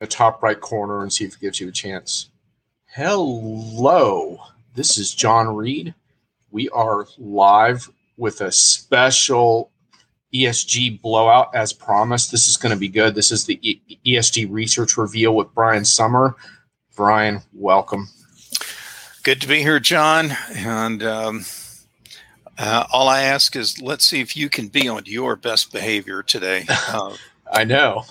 the top right corner and see if it gives you a chance. Hello, this is Jon Reed. We are live with a special ESG blowout as promised. This is going to be good. This is the ESG research reveal with Brian Sommer. Brian, welcome. Good to be here, Jon. And um, uh, all I ask is let's see if you can be on your best behavior today. Uh, I know.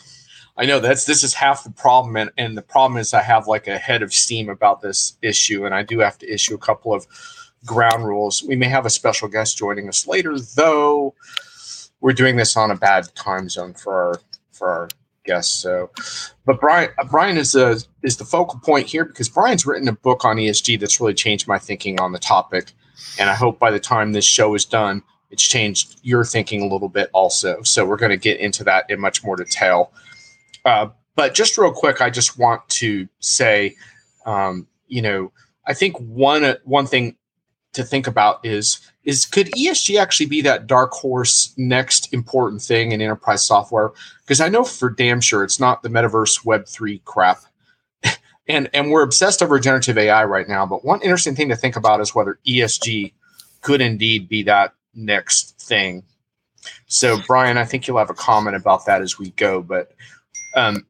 I know that's this is half the problem, and, and the problem is I have like a head of steam about this issue, and I do have to issue a couple of ground rules. We may have a special guest joining us later, though. We're doing this on a bad time zone for our for our guests. So, but Brian uh, Brian is the is the focal point here because Brian's written a book on ESG that's really changed my thinking on the topic, and I hope by the time this show is done, it's changed your thinking a little bit also. So we're going to get into that in much more detail. Uh, but just real quick, I just want to say, um, you know, I think one one thing to think about is is could ESG actually be that dark horse next important thing in enterprise software? Because I know for damn sure it's not the metaverse Web three crap. and and we're obsessed over generative AI right now. But one interesting thing to think about is whether ESG could indeed be that next thing. So Brian, I think you'll have a comment about that as we go. But um,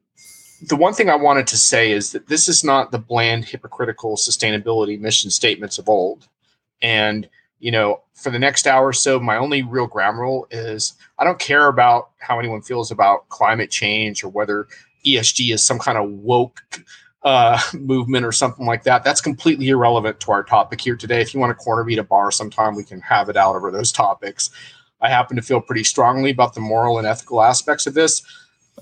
the one thing I wanted to say is that this is not the bland, hypocritical sustainability mission statements of old. And, you know, for the next hour or so, my only real ground rule is I don't care about how anyone feels about climate change or whether ESG is some kind of woke uh, movement or something like that. That's completely irrelevant to our topic here today. If you want to corner me to bar sometime, we can have it out over those topics. I happen to feel pretty strongly about the moral and ethical aspects of this.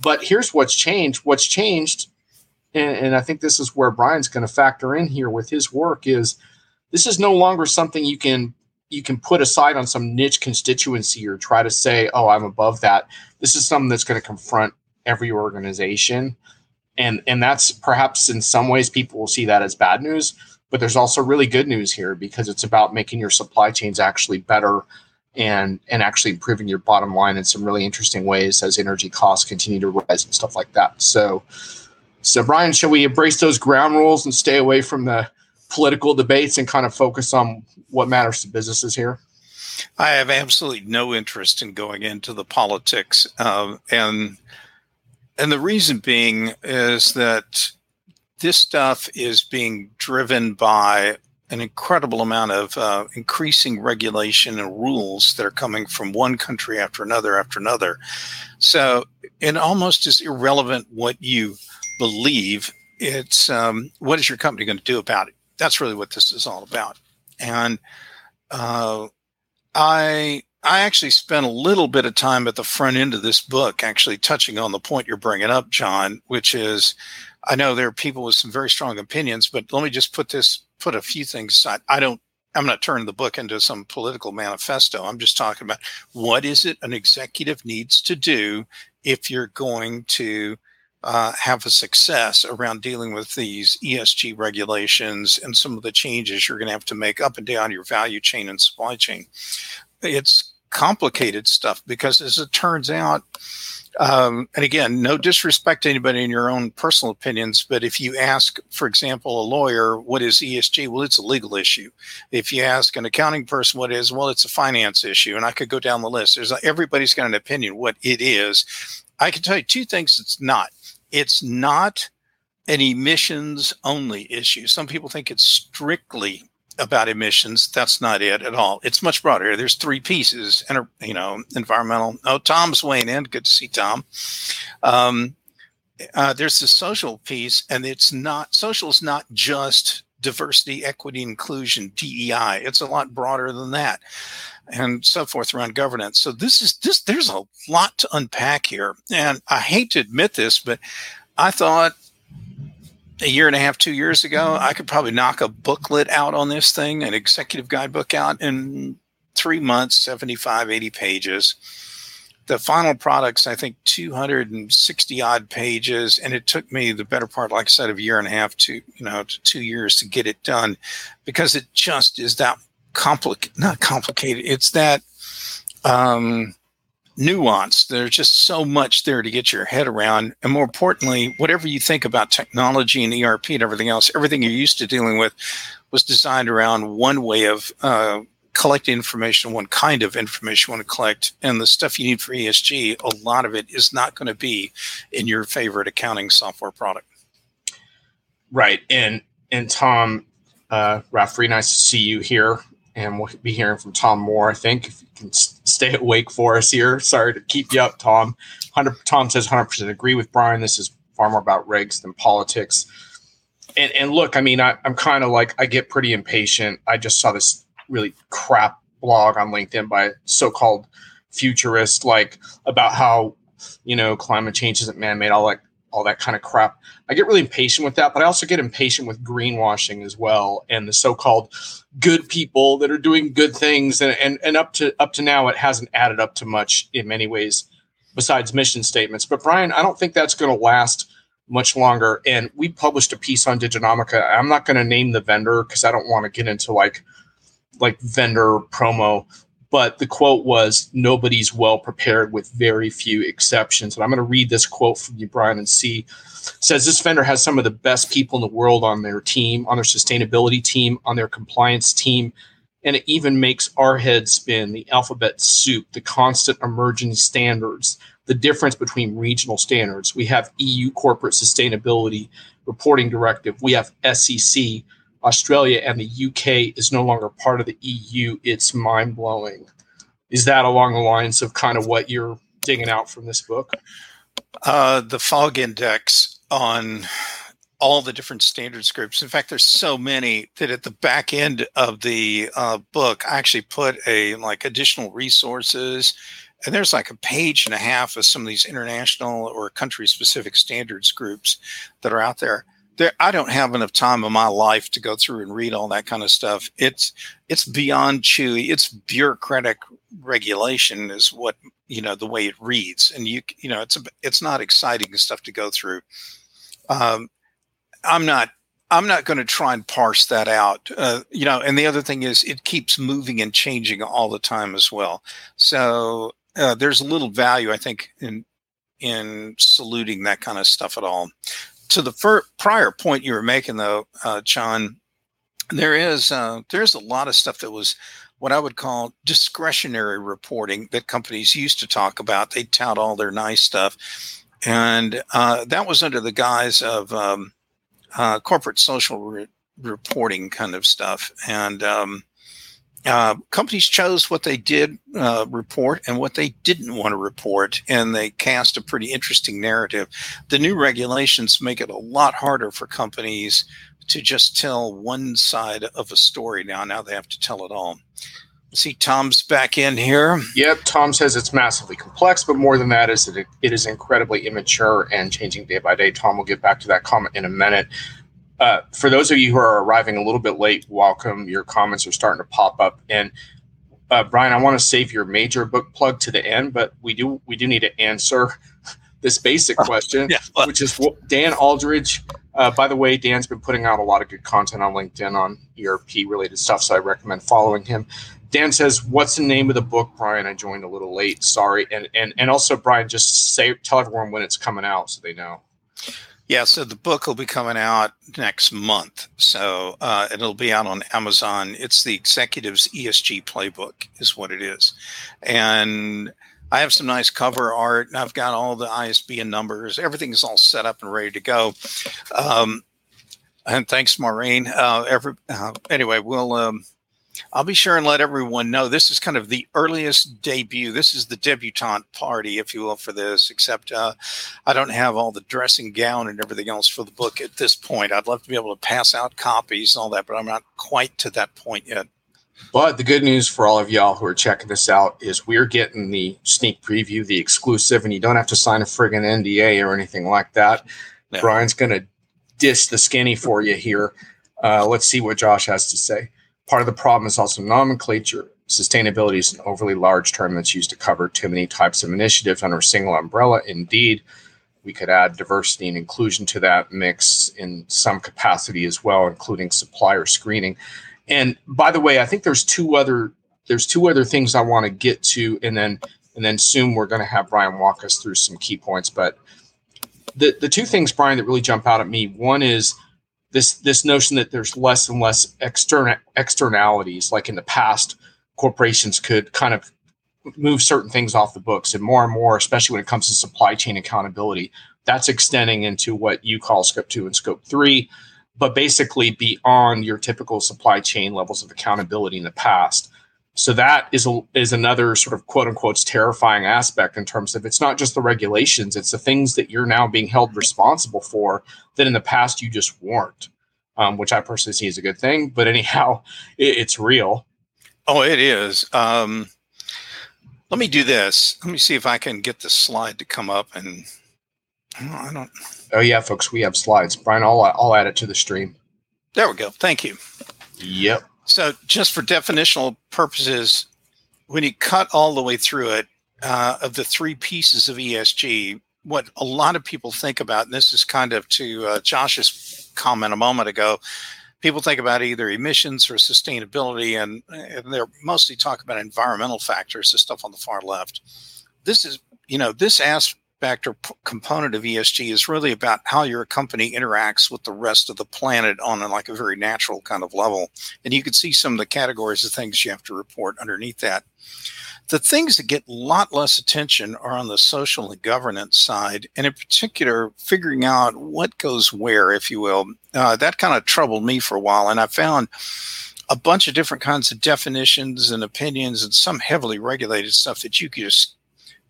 But here's what's changed. What's changed, and, and I think this is where Brian's going to factor in here with his work is this is no longer something you can you can put aside on some niche constituency or try to say, oh, I'm above that. This is something that's going to confront every organization. And and that's perhaps in some ways people will see that as bad news, but there's also really good news here because it's about making your supply chains actually better and and actually improving your bottom line in some really interesting ways as energy costs continue to rise and stuff like that. So, so Brian, shall we embrace those ground rules and stay away from the political debates and kind of focus on what matters to businesses here? I have absolutely no interest in going into the politics, uh, and and the reason being is that this stuff is being driven by an incredible amount of uh, increasing regulation and rules that are coming from one country after another after another. So it almost is irrelevant what you believe. It's um, what is your company going to do about it? That's really what this is all about. And uh, I I actually spent a little bit of time at the front end of this book, actually touching on the point you're bringing up, Jon, which is I know there are people with some very strong opinions, but let me just put this put a few things aside. I don't I'm not turning the book into some political manifesto. I'm just talking about what is it an executive needs to do if you're going to uh, have a success around dealing with these ESG regulations and some of the changes you're going to have to make up and down your value chain and supply chain. It's complicated stuff because, as it turns out, um, and again, no disrespect to anybody in your own personal opinions, but if you ask, for example, a lawyer, what is ESG? Well, it's a legal issue. If you ask an accounting person what is, well, it's a finance issue. And I could go down the list. There's everybody's got an opinion what it is. I can tell you two things it's not. It's not an emissions only issue. Some people think it's strictly about emissions. That's not it at all. It's much broader. There's three pieces, and you know, environmental. Oh, Tom's weighing in. Good to see Tom. Um, uh, there's the social piece, and it's not social is not just diversity, equity, inclusion, DEI. It's a lot broader than that, and so forth around governance. So this is this. There's a lot to unpack here, and I hate to admit this, but I thought a year and a half, two years ago, I could probably knock a booklet out on this thing, an executive guidebook out in three months, 75, 80 pages. The final product's, I think, 260 odd pages. And it took me the better part, like I said, of a year and a half to, you know, to two years to get it done because it just is that complicated, not complicated. It's that, um, nuance. There's just so much there to get your head around. And more importantly, whatever you think about technology and ERP and everything else, everything you're used to dealing with was designed around one way of uh, collecting information, one kind of information you want to collect. And the stuff you need for ESG, a lot of it is not going to be in your favorite accounting software product. Right. And and Tom, uh, Raftery, nice to see you here. And we'll be hearing from Tom more. I think, if you can stay awake for us here. Sorry to keep you up, Tom. 100, Tom says 100% agree with Brian. This is far more about regs than politics. And, and look, I mean, I, I'm kind of like, I get pretty impatient. I just saw this really crap blog on LinkedIn by so-called futurist, like about how, you know, climate change isn't man-made, all like all that kind of crap. I get really impatient with that, but I also get impatient with greenwashing as well and the so-called good people that are doing good things. And, and, and up to up to now, it hasn't added up to much in many ways besides mission statements. But Brian, I don't think that's going to last much longer. And we published a piece on Diginomica. I'm not going to name the vendor because I don't want to get into like like vendor promo but the quote was nobody's well prepared with very few exceptions. And i'm going to read this quote from you brian and see. It says this vendor has some of the best people in the world on their team on their sustainability team on their compliance team and it even makes our head spin. The alphabet soup the constant emerging standards the difference between regional standards. We have eu corporate sustainability reporting directive. We have sec Australia and the UK is no longer part of the EU, it's mind blowing. Is that along the lines of kind of what you're digging out from this book? Uh, the fog index on all the different standards groups. In fact, there's so many that at the back end of the uh, book, I actually put a like additional resources, and there's like a page and a half of some of these international or country specific standards groups that are out there there, I don't have enough time in my life to go through and read all that kind of stuff. It's it's beyond chewy. It's bureaucratic regulation is what you know the way it reads, and you you know it's a, it's not exciting stuff to go through. Um, I'm not I'm not going to try and parse that out. Uh, you know, and the other thing is it keeps moving and changing all the time as well. So uh, there's a little value I think in in saluting that kind of stuff at all to the fir- prior point you were making, though, uh, Jon, there is uh, there's a lot of stuff that was what I would call discretionary reporting that companies used to talk about. They tout all their nice stuff, and uh, that was under the guise of um, uh, corporate social re- reporting kind of stuff. And um, uh, companies chose what they did uh, report and what they didn't want to report, and they cast a pretty interesting narrative. The new regulations make it a lot harder for companies to just tell one side of a story now. Now they have to tell it all. See, Tom's back in here. Yep, Tom says it's massively complex, but more than that is that it, it is incredibly immature and changing day by day. Tom will get back to that comment in a minute. Uh, for those of you who are arriving a little bit late, welcome. Your comments are starting to pop up. And uh, Brian, I want to save your major book plug to the end, but we do we do need to answer this basic question, yeah, which is Dan Aldridge. Uh, by the way, Dan's been putting out a lot of good content on LinkedIn on ERP related stuff, so I recommend following him. Dan says, "What's the name of the book, Brian? I joined a little late. Sorry." And and and also, Brian, just say tell everyone when it's coming out so they know. Yeah, so the book will be coming out next month. So uh, it'll be out on Amazon. It's the Executives ESG Playbook, is what it is. And I have some nice cover art, and I've got all the ISBN numbers. Everything's all set up and ready to go. Um, and thanks, Maureen. Uh, every, uh, anyway, we'll um, I'll be sure and let everyone know this is kind of the earliest debut. This is the debutante party, if you will, for this, except uh, I don't have all the dressing gown and everything else for the book at this point. I'd love to be able to pass out copies and all that, but I'm not quite to that point yet. But the good news for all of y'all who are checking this out is we're getting the sneak preview, the exclusive, and you don't have to sign a friggin' NDA or anything like that. No. Brian's going to dish the skinny for you here. Uh, let's see what Josh has to say. Part of the problem is also nomenclature. Sustainability is an overly large term that's used to cover too many types of initiatives under a single umbrella. Indeed, we could add diversity and inclusion to that mix in some capacity as well, including supplier screening. And by the way, I think there's two other there's two other things I want to get to, and then and then soon we're going to have Brian walk us through some key points. But the the two things, Brian, that really jump out at me. One is this this notion that there's less and less external externalities. Like in the past, corporations could kind of move certain things off the books, and more and more, especially when it comes to supply chain accountability, that's extending into what you call scope two and scope three, but basically beyond your typical supply chain levels of accountability in the past. So that is a, is another sort of quote unquote terrifying aspect in terms of it's not just the regulations, it's the things that you're now being held responsible for that in the past you just weren't, um, which I personally see as a good thing. But anyhow, it, it's real. Oh, it is. Um, let me do this. Let me see if I can get the slide to come up and I don't. Oh yeah, folks, we have slides. Brian, I'll I'll add it to the stream. There we go. Thank you. Yep. So, just for definitional purposes, when you cut all the way through it, uh, of the three pieces of ESG, what a lot of people think about, and this is kind of to uh, Josh's comment a moment ago, people think about either emissions or sustainability, and, and they're mostly talking about environmental factors, the stuff on the far left. This is, you know, this aspect or p- component of ESG is really about how your company interacts with the rest of the planet on a, like a very natural kind of level. And you can see some of the categories of things you have to report underneath that. The things that get a lot less attention are on the social and governance side, and in particular, figuring out what goes where, if you will. Uh, that kind of troubled me for a while, and I found a bunch of different kinds of definitions and opinions and some heavily regulated stuff that you could just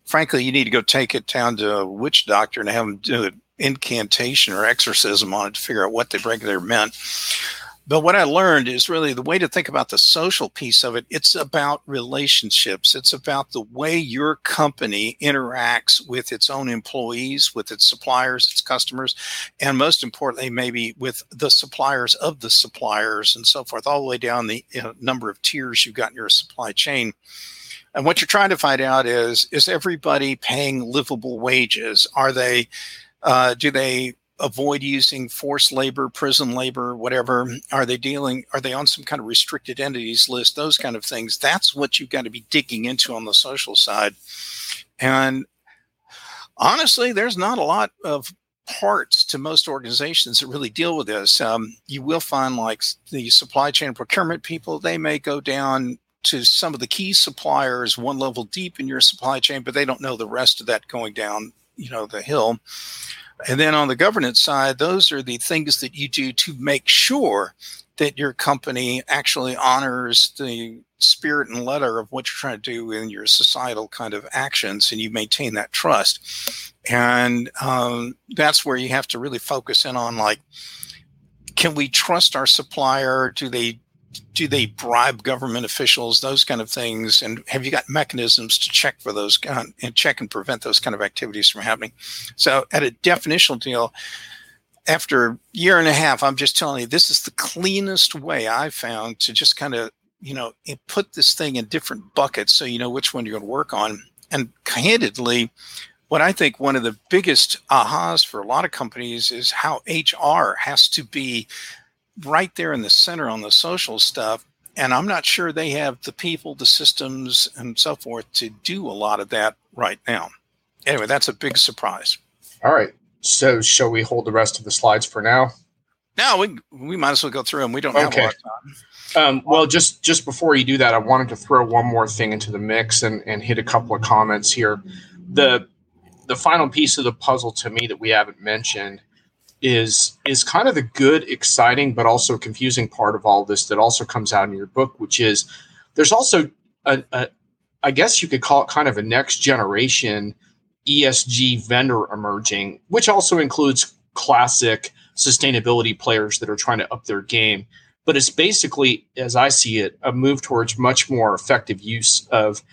frankly, you need to go take it down to a witch doctor and have them do an incantation or exorcism on it to figure out what the regular meant. But what I learned is really the way to think about the social piece of it. It's about relationships. It's about the way your company interacts with its own employees, with its suppliers, its customers, and most importantly, maybe with the suppliers of the suppliers and so forth, all the way down the you know, number of tiers you've got in your supply chain. And what you're trying to find out is is everybody paying livable wages? Are they uh, do they avoid using forced labor, prison labor, whatever? Are they dealing? Are they on some kind of restricted entities list? Those kind of things. That's what you've got to be digging into on the social side. And honestly, there's not a lot of parts to most organizations that really deal with this. Um, you will find like the supply chain procurement people, they may go down to some of the key suppliers one level deep in your supply chain, but they don't know the rest of that going down, you know, the hill. And then on the governance side, those are the things that you do to make sure that your company actually honors the spirit and letter of what you're trying to do in your societal kind of actions and you maintain that trust. And um, that's where you have to really focus in on like, can we trust our supplier? Do they do they bribe government officials those kind of things? And have you got mechanisms to check for those and check and prevent those kind of activities from happening? So at a definitional deal after a year and a half i'm just telling you this is the cleanest way i found to just kind of you know eh, put this thing in different buckets so you know which one you're going to work on. And candidly what I think one of the biggest ahas for a lot of companies is how HR has to be right there in the center on the social stuff. And I'm not sure they have the people, the systems, and so forth to do a lot of that right now. Anyway, that's a big surprise. All right. So, shall we hold the rest of the slides for now? No, we we might as well go through them. We don't have okay. a lot of time. Um, well, just just before you do that, I wanted to throw one more thing into the mix and, and hit a couple of comments here. The the final piece of the puzzle to me that we haven't mentioned is is kind of the good, exciting, but also confusing part of all this that also comes out in your book, which is there's also a, a I guess you could call it kind of a next generation ESG vendor emerging, which also includes classic sustainability players that are trying to up their game. But it's basically, as I see it, a move towards much more effective use of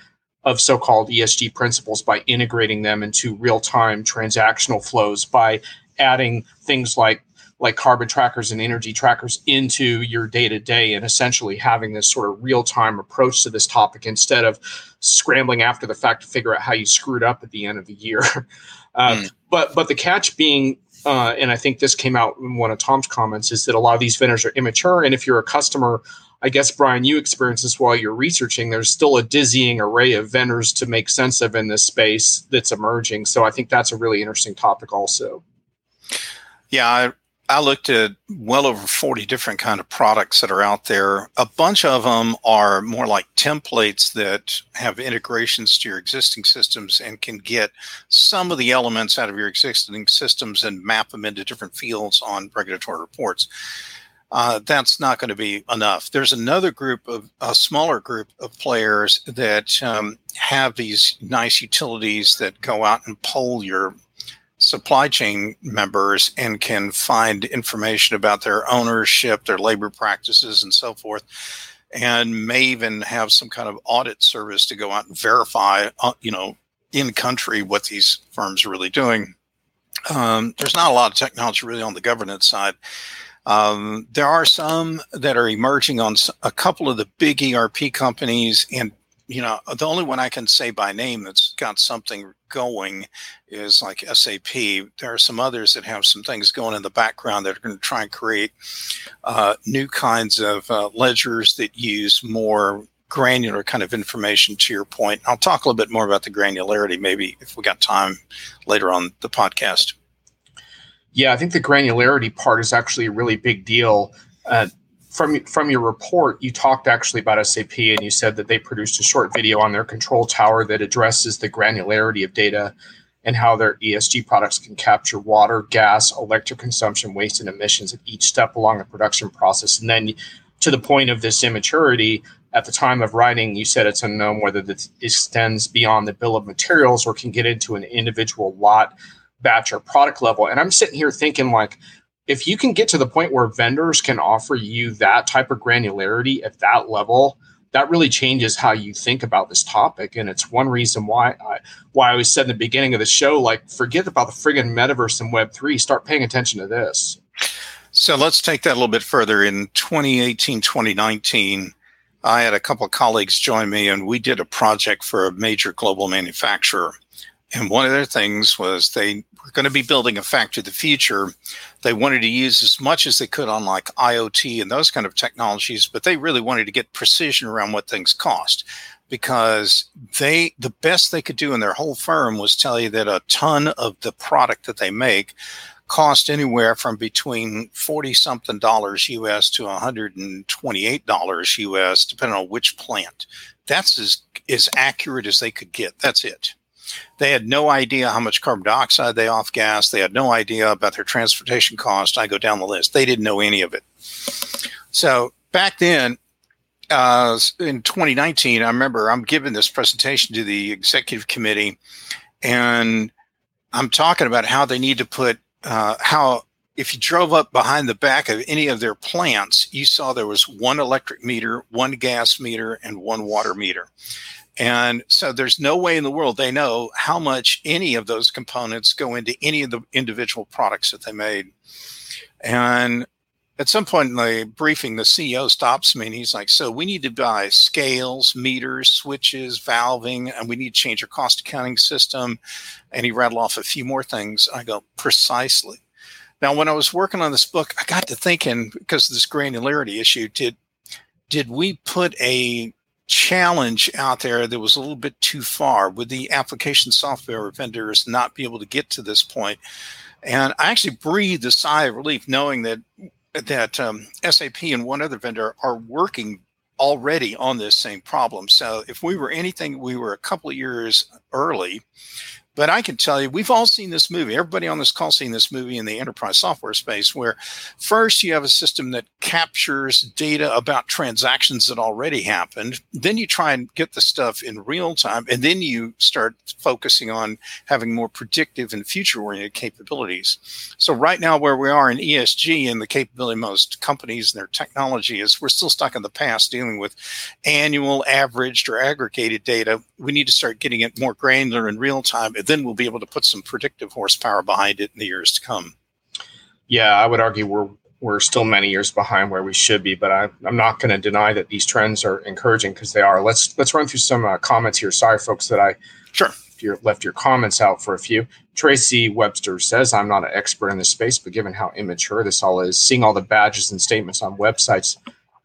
of so-called ESG principles by integrating them into real-time transactional flows by adding things like like carbon trackers and energy trackers into your day to day and essentially having this sort of real time approach to this topic instead of scrambling after the fact to figure out how you screwed up at the end of the year. mm. But but the catch being, uh, and I think this came out in one of Tom's comments, is that a lot of these vendors are immature, and if you're a customer I guess, Brian, you experienced this while you're researching. There's still a dizzying array of vendors to make sense of in this space that's emerging. So I think that's a really interesting topic, also. Yeah, I, I looked at well over 40 different kind of products that are out there. A bunch of them are more like templates that have integrations to your existing systems and can get some of the elements out of your existing systems and map them into different fields on regulatory reports uh, that's not going to be enough. There's another group of a smaller group of players that um, have these nice utilities that go out and poll your supply chain members and can find information about their ownership, their labor practices, and so forth, and may even have some kind of audit service to go out and verify, uh, you know, in country what these firms are really doing. Um, there's not a lot of technology really on the governance side. Um, there are some that are emerging on a couple of the big ERP companies, and you know the only one I can say by name that's got something going is like SAP. There are some others that have some things going in the background that are going to try and create uh, new kinds of uh, ledgers that use more granular kind of information to your point. I'll talk a little bit more about the granularity maybe if we got time later on the podcast. Yeah, I think the granularity part is actually a really big deal. Uh, from from your report, you talked actually about SAP, and you said that they produced a short video on their control tower that addresses the granularity of data and how their ESG products can capture water, gas, electric consumption, waste, and emissions at each step along the production process. And then, to the point of this immaturity, at the time of writing, you said it's unknown whether this extends beyond the bill of materials or can get into an individual lot batch or product level. And I'm sitting here thinking, like, if you can get to the point where vendors can offer you that type of granularity at that level, that really changes how you think about this topic. And it's one reason why I why I was said in the beginning of the show, like, forget about the friggin' metaverse and web three. Start paying attention to this. So let's take that a little bit further. In 2018, 2019, I had a couple of colleagues join me and we did a project for a major global manufacturer. And one of their things was they going to be building a factory of the future. They wanted to use as much as they could on like IoT and those kind of technologies, but they really wanted to get precision around what things cost because they the best they could do in their whole firm was tell you that a ton of the product that they make cost anywhere from between 40 something dollars US to 128 dollars US depending on which plant. That's as as accurate as they could get. That's it. They had no idea how much carbon dioxide they off gas. They had no idea about their transportation cost. I go down the list. They didn't know any of it. So back then, uh, in 2019, I remember I'm giving this presentation to the executive committee, and I'm talking about how they need to put uh, how if you drove up behind the back of any of their plants, you saw there was one electric meter, one gas meter, and one water meter. And so there's no way in the world they know how much any of those components go into any of the individual products that they made. And at some point in the briefing, the CEO stops me and he's like, So we need to buy scales, meters, switches, valving, and we need to change our cost accounting system. And he rattled off a few more things. I go, Precisely. Now, when I was working on this book, I got to thinking because of this granularity issue, did did we put a challenge out there that was a little bit too far. Would the application software vendors not be able to get to this point? And I actually breathed a sigh of relief knowing that that um, SAP and one other vendor are working already on this same problem. So if we were anything, we were a couple of years early but I can tell you, we've all seen this movie. Everybody on this call seen this movie in the enterprise software space, where first you have a system that captures data about transactions that already happened. Then you try and get the stuff in real time, and then you start focusing on having more predictive and future-oriented capabilities. So right now, where we are in ESG and the capability most companies and their technology is, we're still stuck in the past dealing with annual, averaged, or aggregated data. We need to start getting it more granular in real time then we'll be able to put some predictive horsepower behind it in the years to come. Yeah, I would argue we're we're still many years behind where we should be, but I, am not going to deny that these trends are encouraging because they are. Let's let's run through some uh, comments here. Sorry, folks, that I sure you left your comments out for a few. Tracy Webster says, "I'm not an expert in this space, but given how immature this all is, seeing all the badges and statements on websites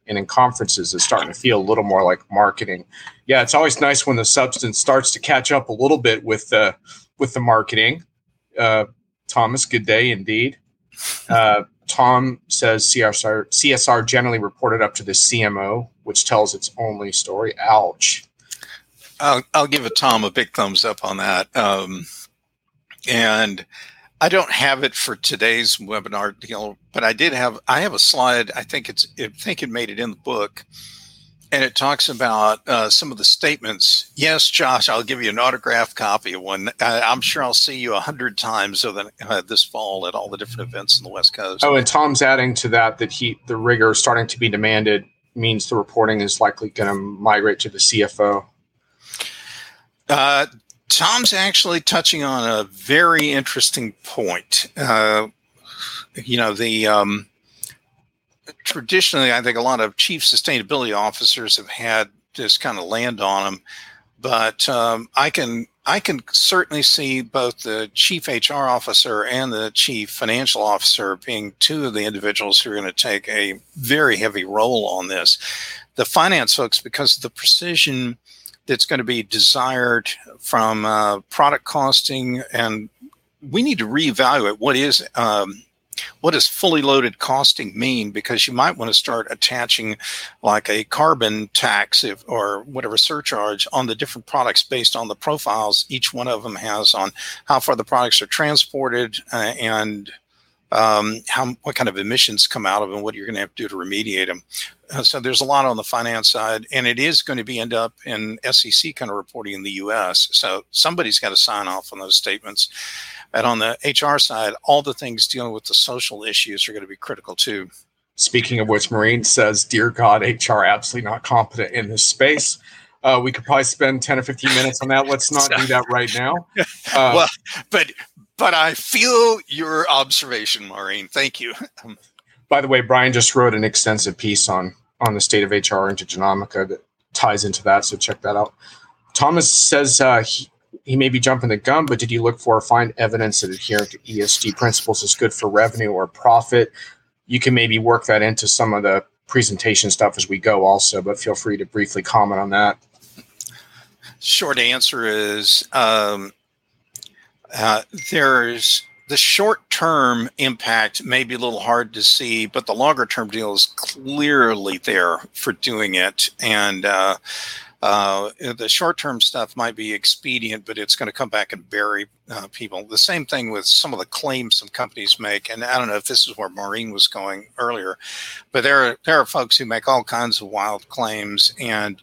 and in conferences is starting to feel a little more like marketing. Yeah, it's always nice when the substance starts to catch up a little bit with the with the marketing. Uh, Thomas, good day indeed. Uh, Tom says CSR CSR generally reported up to the CMO, which tells its only story. Ouch. I'll, I'll give a Tom a big thumbs up on that. Um, and I don't have it for today's webinar deal, but I did have I have a slide. I think it's I think it made it in the book, and it talks about uh, some of the statements. Yes, Josh, I'll give you an autographed copy of one. I, am sure I'll see you a hundred times over the, uh, this fall at all the different events in the West Coast. Oh, and Tom's adding to that that he the rigor starting to be demanded means the reporting is likely going to migrate to the CFO. Uh, Tom's actually touching on a very interesting point. Uh, you know, the um, traditionally, I think a lot of chief sustainability officers have had this kind of land on them, but um, I can I can certainly see both the chief HR officer and the chief financial officer being two of the individuals who are going to take a very heavy role on this. The finance folks, because of the precision that's going to be desired from uh, product costing, and we need to reevaluate what is um, what does fully loaded costing mean? Because you might want to start attaching like a carbon tax if, or whatever surcharge on the different products based on the profiles each one of them has on how far the products are transported uh, and um, how what kind of emissions come out of them, what you're going to have to do to remediate them. Uh, so there's a lot on the finance side, and it is going to be end up in SEC kind of reporting in the U.S. So somebody's got to sign off on those statements. And on the HR side, all the things dealing with the social issues are going to be critical too. Speaking of which, Maureen says, "Dear God, HR absolutely not competent in this space." Uh, we could probably spend 10 or 15 minutes on that. Let's not do that right now. Uh, well, but but I feel your observation, Maureen. Thank you. By the way, Brian just wrote an extensive piece on on the state of HR in Diginomica that ties into that. So check that out. Thomas says uh, he, he may be jumping the gun, but did you look for or find evidence that adhering to ESG principles is good for revenue or profit? You can maybe work that into some of the presentation stuff as we go, also, but feel free to briefly comment on that. Short answer is um, uh, there's the short term impact may be a little hard to see, but the longer term deal is clearly there for doing it. And uh, uh, the short term stuff might be expedient, but it's going to come back and bury uh, people. The same thing with some of the claims some companies make. And I don't know if this is where Maureen was going earlier, but there are, there are folks who make all kinds of wild claims. And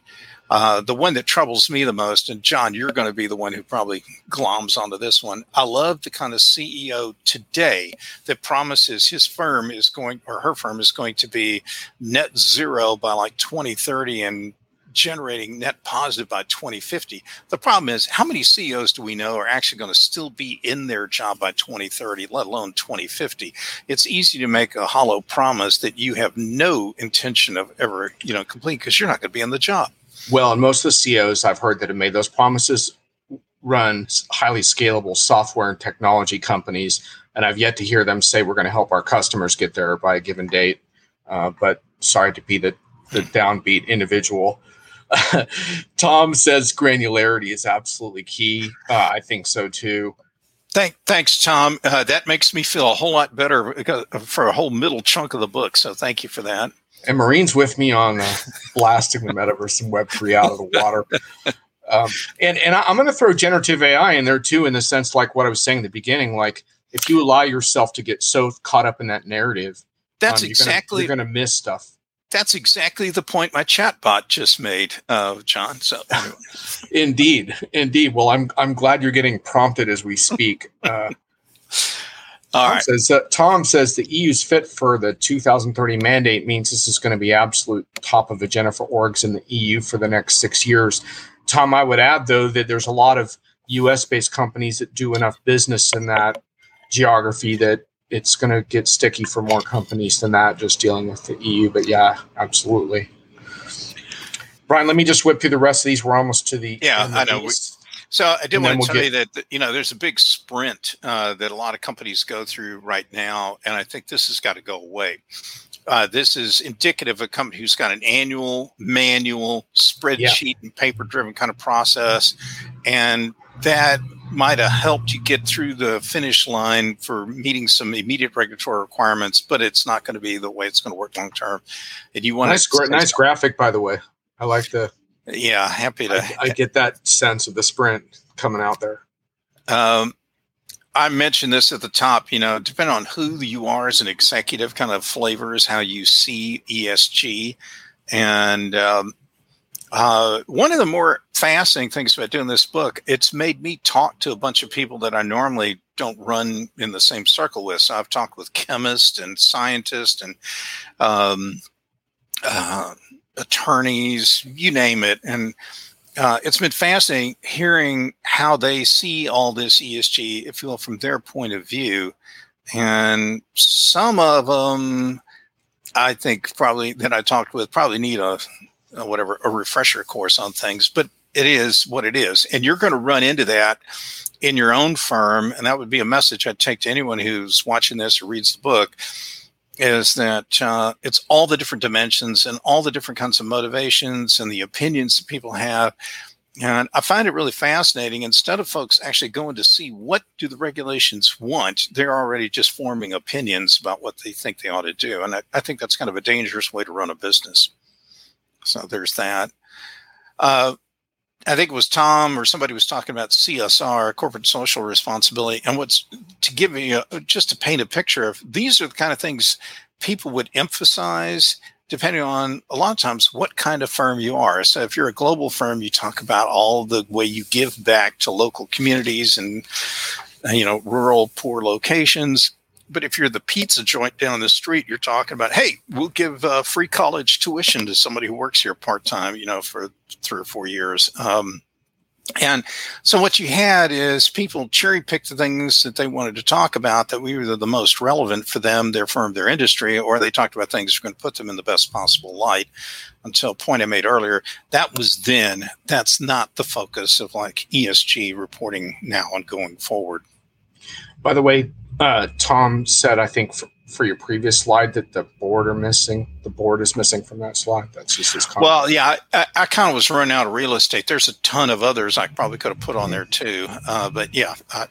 uh, the one that troubles me the most, and Jon, you're going to be the one who probably gloms onto this one. I love the kind of CEO today that promises his firm is going, or her firm is going to be net zero by like 2030 and generating net positive by 2050. The problem is, how many CEOs do we know are actually going to still be in their job by 2030, let alone 2050? It's easy to make a hollow promise that you have no intention of ever, you know, complete because you're not going to be in the job. Well, and most of the CEOs I've heard that have made those promises run highly scalable software and technology companies, and I've yet to hear them say we're going to help our customers get there by a given date. Uh, but sorry to be the the downbeat individual. Tom says granularity is absolutely key. Uh, I think so too. Thank, thanks, Tom. Uh, that makes me feel a whole lot better for a whole middle chunk of the book. So thank you for that and Maureen's with me on uh, blasting the metaverse and Web three out of the water. Um, and and I'm going to throw generative AI in there too, in the sense like what I was saying at the beginning. Like if you allow yourself to get so caught up in that narrative, that's um, exactly you're going to miss stuff. That's exactly the point my chatbot just made, uh, Jon. So, anyway. indeed, indeed. Well, I'm I'm glad you're getting prompted as we speak. Uh, Tom. Says, uh, Tom says the EU's fit for the 2030 mandate means this is going to be absolute top of agenda for orgs in the EU for the next six years. Tom, I would add though that there's a lot of U.S. based companies that do enough business in that geography that it's going to get sticky for more companies than that just dealing with the EU. But yeah, absolutely. Brian, let me just whip through the rest of these. We're almost to the yeah. I know. We, so I did want to we'll tell get... you that you know there's a big sprint uh, that a lot of companies go through right now, and I think this has got to go away. uh, this is indicative of a company who's got an annual manual spreadsheet yeah. and paper driven kind of process. And that might have helped you get through the finish line for meeting some immediate regulatory requirements, but it's not going to be the way it's going to work long term. And you want nice, gra- nice graphic, by the way. I like the. Yeah, happy to. I, I get that sense of the sprint coming out there. Um, I mentioned this at the top. You know, depending on who you are as an executive, kind of flavors how you see ESG, and um, uh, one of the more fascinating things about doing this book, it's made me talk to a bunch of people that I normally don't run in the same circle with. So I've talked with chemists and scientists and um, uh, attorneys, you name it, and uh, it's been fascinating hearing how they see all this ESG, if you will, from their point of view. And some of them, I think, probably that I talked with, probably need a, a whatever a refresher course on things. But it is what it is, and you're going to run into that in your own firm. And that would be a message I'd take to anyone who's watching this or reads the book is that uh, it's all the different dimensions and all the different kinds of motivations and the opinions that people have. And I find it really fascinating. Instead of folks actually going to see what do the regulations want, they're already just forming opinions about what they think they ought to do. And I, I think that's kind of a dangerous way to run a business. So there's that. Uh, I think it was Tom or somebody was talking about CSR, corporate social responsibility, and what's to give you a, just to paint a picture of these are the kind of things people would emphasize depending on a lot of times what kind of firm you are. So if you're a global firm, you talk about all the way you give back to local communities and you know rural poor locations but if you're the pizza joint down the street, you're talking about, hey, we'll give uh, free college tuition to somebody who works here part time, you know, for three or four years. Um, and so what you had is people cherry picked the things that they wanted to talk about that were the most relevant for them, their firm, their industry, or they talked about things that were going to put them in the best possible light. Until point I made earlier, that was then. That's not the focus of like ESG reporting now and going forward. By the way, uh, Tom said, I think for, for, your previous slide that the board are missing. The board is missing from that slide. That's just his comment. Well, yeah, I, I kind of was running out of real estate. There's a ton of others I probably could have put on there too. Uh, but yeah, I,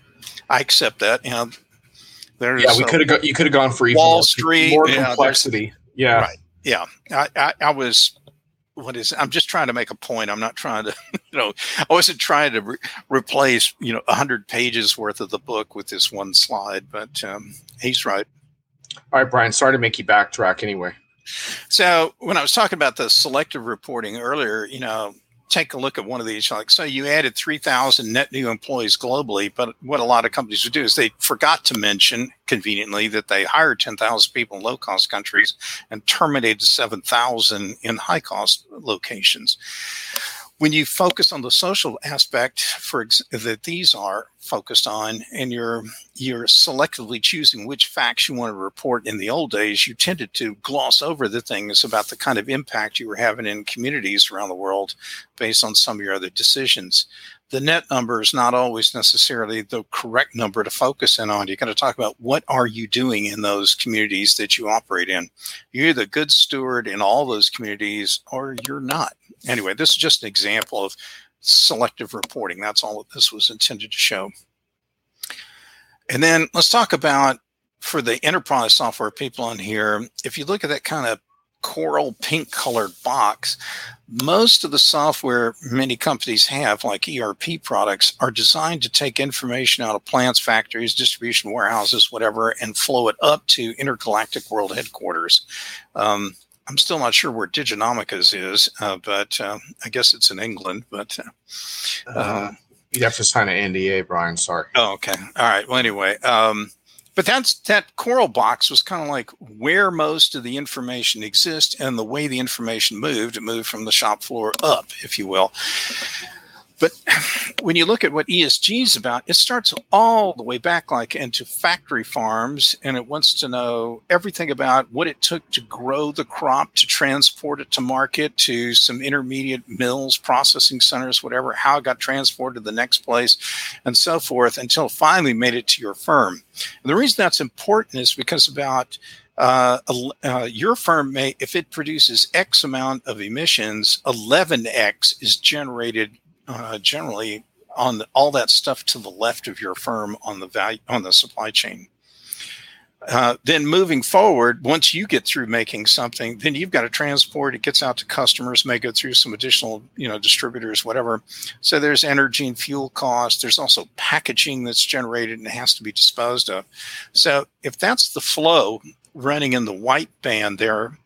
I, accept that. You know, there's yeah, we could have. Go, you could have gone for even Wall Street, more yeah, complexity. Yeah, right. Yeah, I, I, I was what is i'm just trying to make a point i'm not trying to you know i wasn't trying to re- replace you know 100 pages worth of the book with this one slide but um, he's right. All right brian sorry to make you backtrack anyway. So when i was talking about the selective reporting earlier you know take a look at one of these like so you added 3000 net new employees globally but what a lot of companies would do is they forgot to mention conveniently that they hired 10,000 people in low cost countries and terminated 7,000 in high cost locations when you focus on the social aspect for ex- that these are focused on and you're you're selectively choosing which facts you want to report in the old days you tended to gloss over the things about the kind of impact you were having in communities around the world based on some of your other decisions the net number is not always necessarily the correct number to focus in on. You got to talk about what are you doing in those communities that you operate in. You're the good steward in all those communities or you're not anyway, this is just an example of selective reporting. That's all that this was intended to show. And then let's talk about for the enterprise software people on here. If you look at that kind of coral pink colored box, most of the software many companies have, like ERP products, are designed to take information out of plants, factories, distribution warehouses, whatever, and flow it up to intergalactic world headquarters. Um, I'm still not sure where Diginomica's is, uh, but uh, I guess it's in England. But uh, uh you have to sign an NDA, Brian. Sorry. Oh, okay. All right. Well, anyway, um, but that's that coral box was kind of like where most of the information exists and the way the information moved. It moved from the shop floor up, if you will. But when you look at what ESG is about, it starts all the way back, like into factory farms, and it wants to know everything about what it took to grow the crop, to transport it to market, to some intermediate mills, processing centers, whatever, how it got transported to the next place, and so forth, until finally made it to your firm. And the reason that's important is because about uh, uh, your firm may, if it produces X amount of emissions, 11X is generated uh, generally on the, all that stuff to the left of your firm on the value on the supply chain. Uh, then moving forward, once you get through making something, then you've got to transport. It gets out to customers, may go through some additional, you know, distributors, whatever. So there's energy and fuel costs. There's also packaging that's generated and has to be disposed of. So if that's the flow running in the white band there,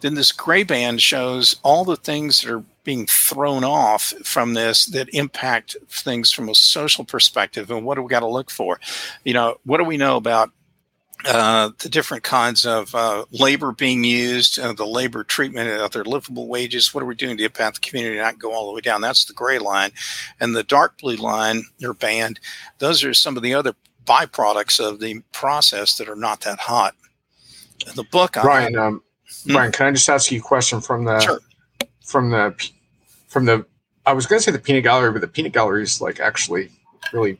then this gray band shows all the things that are being thrown off from this that impact things from a social perspective and what do we got to look for you know what do we know about uh, the different kinds of uh, labor being used, uh, the labor treatment of their livable wages. What are we doing to impact the community not go all the way down? That's the gray line. And the dark blue line, or band, those are some of the other byproducts of the process that are not that hot. The book, Brian, um, hmm? Brian, can I just ask you a question from the sure. from the from the I was going to say the peanut gallery, but the peanut gallery is like actually really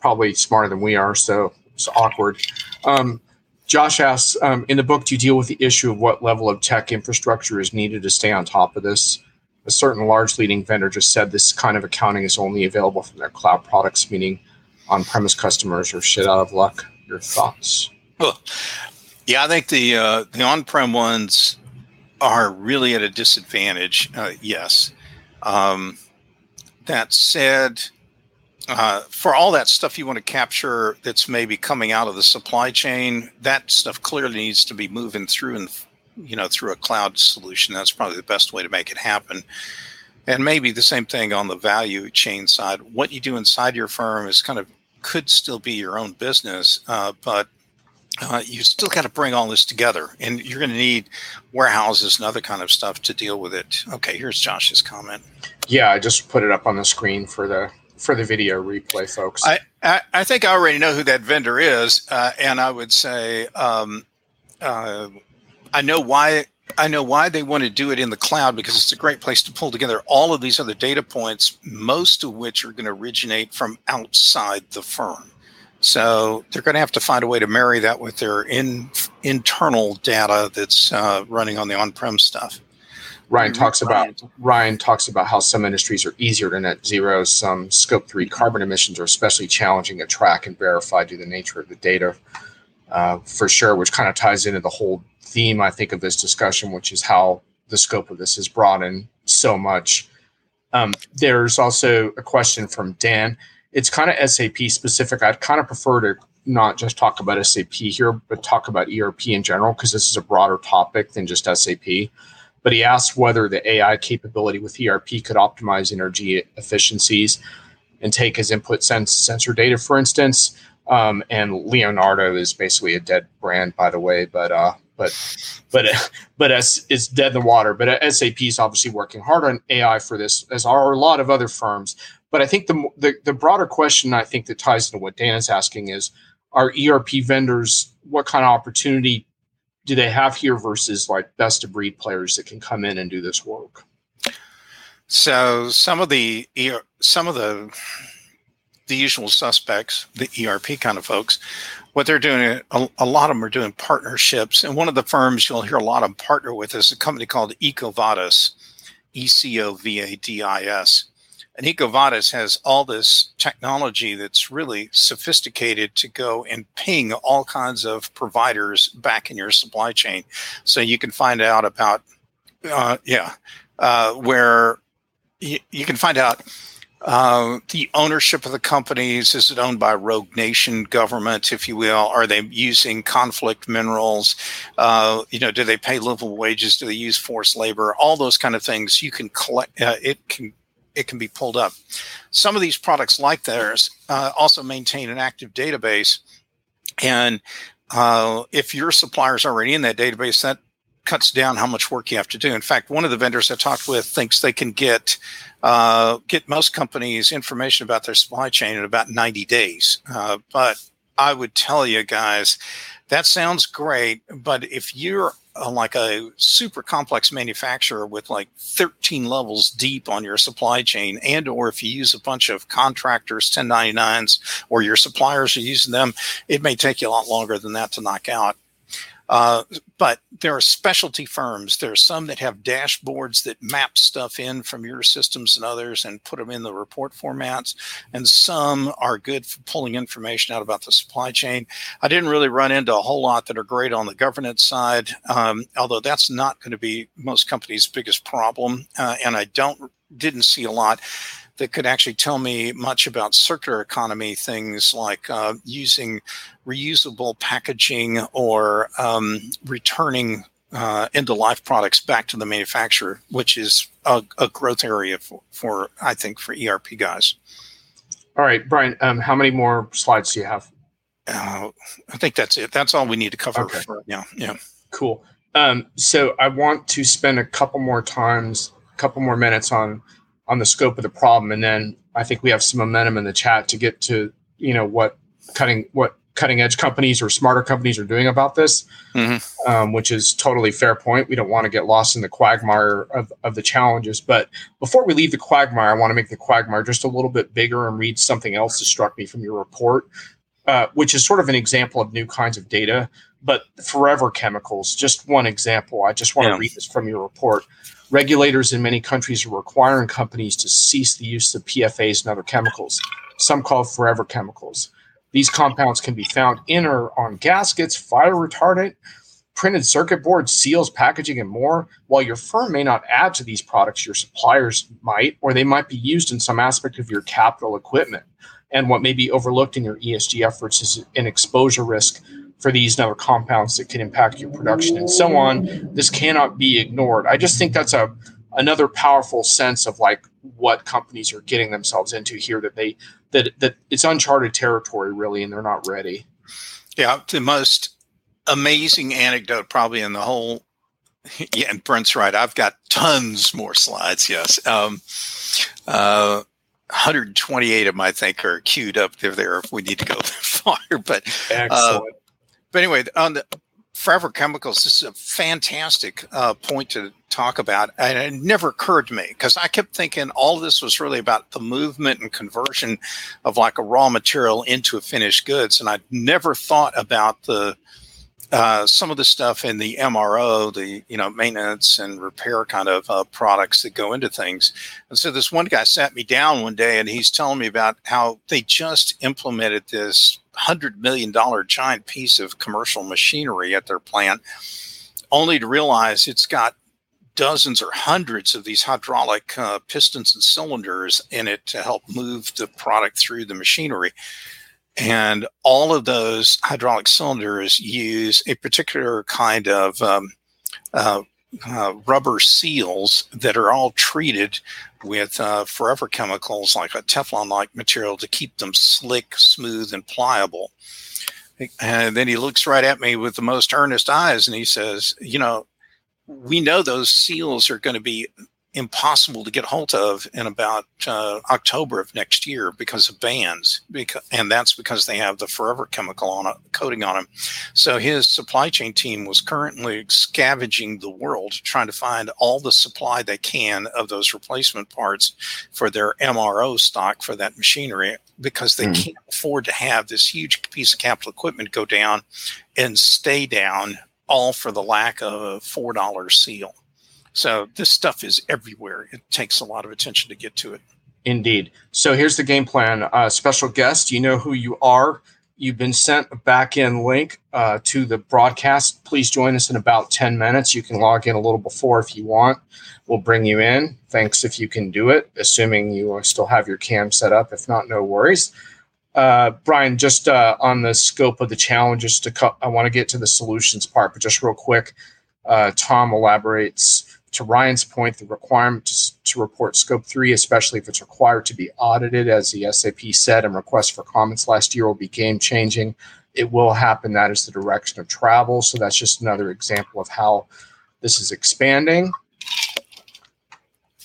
probably smarter than we are, so it's awkward. Um, Josh asks, um, in the book, do you deal with the issue of what level of tech infrastructure is needed to stay on top of this? A certain large leading vendor just said this kind of accounting is only available from their cloud products, meaning on-premise customers are shit out of luck. Your thoughts? Well, yeah, I think the uh, the on-prem ones are really at a disadvantage. Uh, yes. Um, that said, uh, for all that stuff you want to capture that's maybe coming out of the supply chain, that stuff clearly needs to be moving through and you know through a cloud solution. That's probably the best way to make it happen. And maybe the same thing on the value chain side. What you do inside your firm is kind of could still be your own business, uh, but uh, you still got to bring all this together, and you're going to need warehouses and other kind of stuff to deal with it. Okay, here's Josh's comment. Yeah, I just put it up on the screen for the for the video replay, folks. I, I, I think I already know who that vendor is, uh, and I would say um, uh, I know why. I know why they want to do it in the cloud because it's a great place to pull together all of these other data points, most of which are going to originate from outside the firm. So they're going to have to find a way to marry that with their in, internal data that's uh, running on the on-prem stuff. Ryan talks about Ryan talks about how some industries are easier to net zero. Some scope three carbon emissions are especially challenging to track and verify due to the nature of the data, uh, for sure. Which kind of ties into the whole theme I think of this discussion, which is how the scope of this is broadened so much. Um, there's also a question from Dan. It's kind of SAP specific. I'd kind of prefer to not just talk about SAP here, but talk about ERP in general because this is a broader topic than just SAP but he asked whether the AI capability with ERP could optimize energy efficiencies and take his input sensor data, for instance. Um, and Leonardo is basically a dead brand, by the way, but uh, but but but as it's dead in the water. But SAP is obviously working hard on AI for this, as are a lot of other firms. But I think the the, the broader question I think that ties into what Dan is asking is: Are ERP vendors what kind of opportunity do they have here versus like best of breed players that can come in and do this work? So some of the some of the the usual suspects, the ERP kind of folks, what they're doing, a, a, lot of them are doing partnerships. And one of the firms you'll hear a lot of partner with is a company called EcoVadis, E C O V A D I S. And EcoVadis has all this technology that's really sophisticated to go and ping all kinds of providers back in your supply chain. So you can find out about, uh, yeah, uh, where you, you can find out uh, the ownership of the companies. Is it owned by rogue nation government if you will? Are they using conflict minerals? Uh, you know do they pay livable wages? Do they use forced labor? All those kind of things you can collect uh, it can it can be pulled up. Some of these products, like theirs, uh, also maintain an active database. And uh, if your supplier is already in that database, that cuts down how much work you have to do. In fact, one of the vendors I talked with thinks they can get uh, get most companies information about their supply chain in about 90 days. Uh, but I would tell you guys, that sounds great. But if you're uh, like a super complex manufacturer with like 13 levels deep on your supply chain and or if you use a bunch of contractors 1099s or your suppliers are using them it may take you a lot longer than that to knock out Uh, but there are specialty firms. There are some that have dashboards that map stuff in from your systems and others and put them in the report formats. And some are good for pulling information out about the supply chain. I didn't really run into a whole lot that are great on the governance side, um, although that's not going to be most companies' biggest problem. Uh, and I don't didn't see a lot that could actually tell me much about circular economy things like uh, using reusable packaging or um, returning uh, of life products back to the manufacturer, which is a, a growth area for, for, I think, for ERP guys. All right, Brian, um, how many more slides do you have? Uh, I think that's it. That's all we need to cover. Okay. For, yeah, yeah. Cool. Um, so I want to spend a couple more times, a couple more minutes on on the scope of the problem, and then I think we have some momentum in the chat to get to you know what cutting what cutting edge companies or smarter companies are doing about this, mm-hmm. um, which is totally fair point. We don't want to get lost in the quagmire of, of the challenges. But before we leave the quagmire, I want to make the quagmire just a little bit bigger and read something else that struck me from your report, uh, which is sort of an example of new kinds of data. But forever chemicals, just one example. I just want yeah. to read this from your report. Regulators in many countries are requiring companies to cease the use of PFAS and other chemicals, some called forever chemicals. These compounds can be found in or on gaskets, fire retardant, printed circuit boards, seals, packaging, and more. While your firm may not add to these products, your suppliers might, or they might be used in some aspect of your capital equipment. And what may be overlooked in your ESG efforts is an exposure risk for these and other compounds that can impact your production and so on. This cannot be ignored. I just think that's a another powerful sense of like what companies are getting themselves into here that they that that it's uncharted territory really and they're not ready. Yeah, the most amazing anecdote probably in the whole yeah, and Brent's right. I've got tons more slides. Yes. Um, uh, 128 of them, I think, are queued up. They're there if we need to go that far. But uh, but anyway, on the forever chemicals, this is a fantastic uh, point to talk about. And it never occurred to me because I kept thinking all this was really about the movement and conversion of like a raw material into a finished goods. And I never thought about the uh, some of the stuff in the MRO, the you know maintenance and repair kind of uh, products that go into things. And so this one guy sat me down one day, and he's telling me about how they just implemented this hundred million dollar giant piece of commercial machinery at their plant, only to realize it's got dozens or hundreds of these hydraulic uh, pistons and cylinders in it to help move the product through the machinery. And all of those hydraulic cylinders use a particular kind of um, uh, uh, rubber seals that are all treated with uh, forever chemicals like a Teflon like material to keep them slick, smooth, and pliable. And then he looks right at me with the most earnest eyes and he says, You know, we know those seals are going to be impossible to get hold of in about uh, October of next year because of bans, because, and that's because they have the forever chemical on a coating on them. So his supply chain team was currently scavenging the world trying to find all the supply they can of those replacement parts for their MRO stock for that machinery because they mm. can't afford to have this huge piece of capital equipment go down and stay down all for the lack of a four dollar seal. So this stuff is everywhere. It takes a lot of attention to get to it. Indeed. So here's the game plan. Uh, special guest, you know who you are. You've been sent a back end link uh, to the broadcast. Please join us in about 10 minutes. You can log in a little before if you want. We'll bring you in. Thanks if you can do it, assuming you still have your cam set up. If not, no worries. Uh, Brian, just uh, on the scope of the challenges to co- I want to get to the solutions part, but just real quick, uh, Tom elaborates to Ryan's point, the requirement to, to, report scope three, especially if it's required to be audited, as the SEC said, and request for comments last year will be game changing. It will happen. That is the direction of travel. So that's just another example of how this is expanding.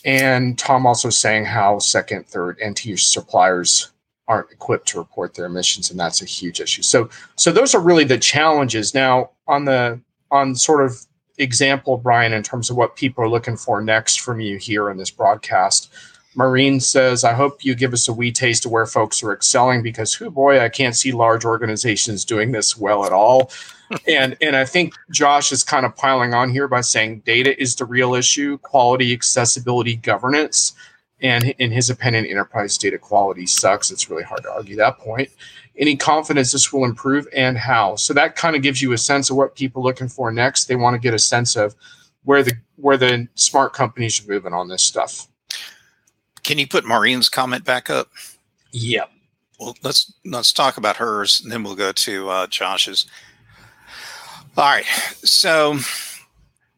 And Tom also saying how second, third, and tier suppliers aren't equipped to report their emissions, and that's a huge issue. So, so those are really the challenges. Now, on the on sort of example, Brian, in terms of what people are looking for next from you here in this broadcast. Maureen says, I hope you give us a wee taste of where folks are excelling because, who boy, I can't see large organizations doing this well at all. and and I think Josh is kind of piling on here by saying data is the real issue, quality, accessibility, governance. And in his opinion, enterprise data quality sucks. It's really hard to argue that point. Any confidence this will improve and how. So that kind of gives you a sense of what people are looking for next. They want to get a sense of where the where the smart companies are moving on this stuff. Can you put Maureen's comment back up? Yep. Well, let's let's talk about hers, and then we'll go to uh, Josh's. All right. So,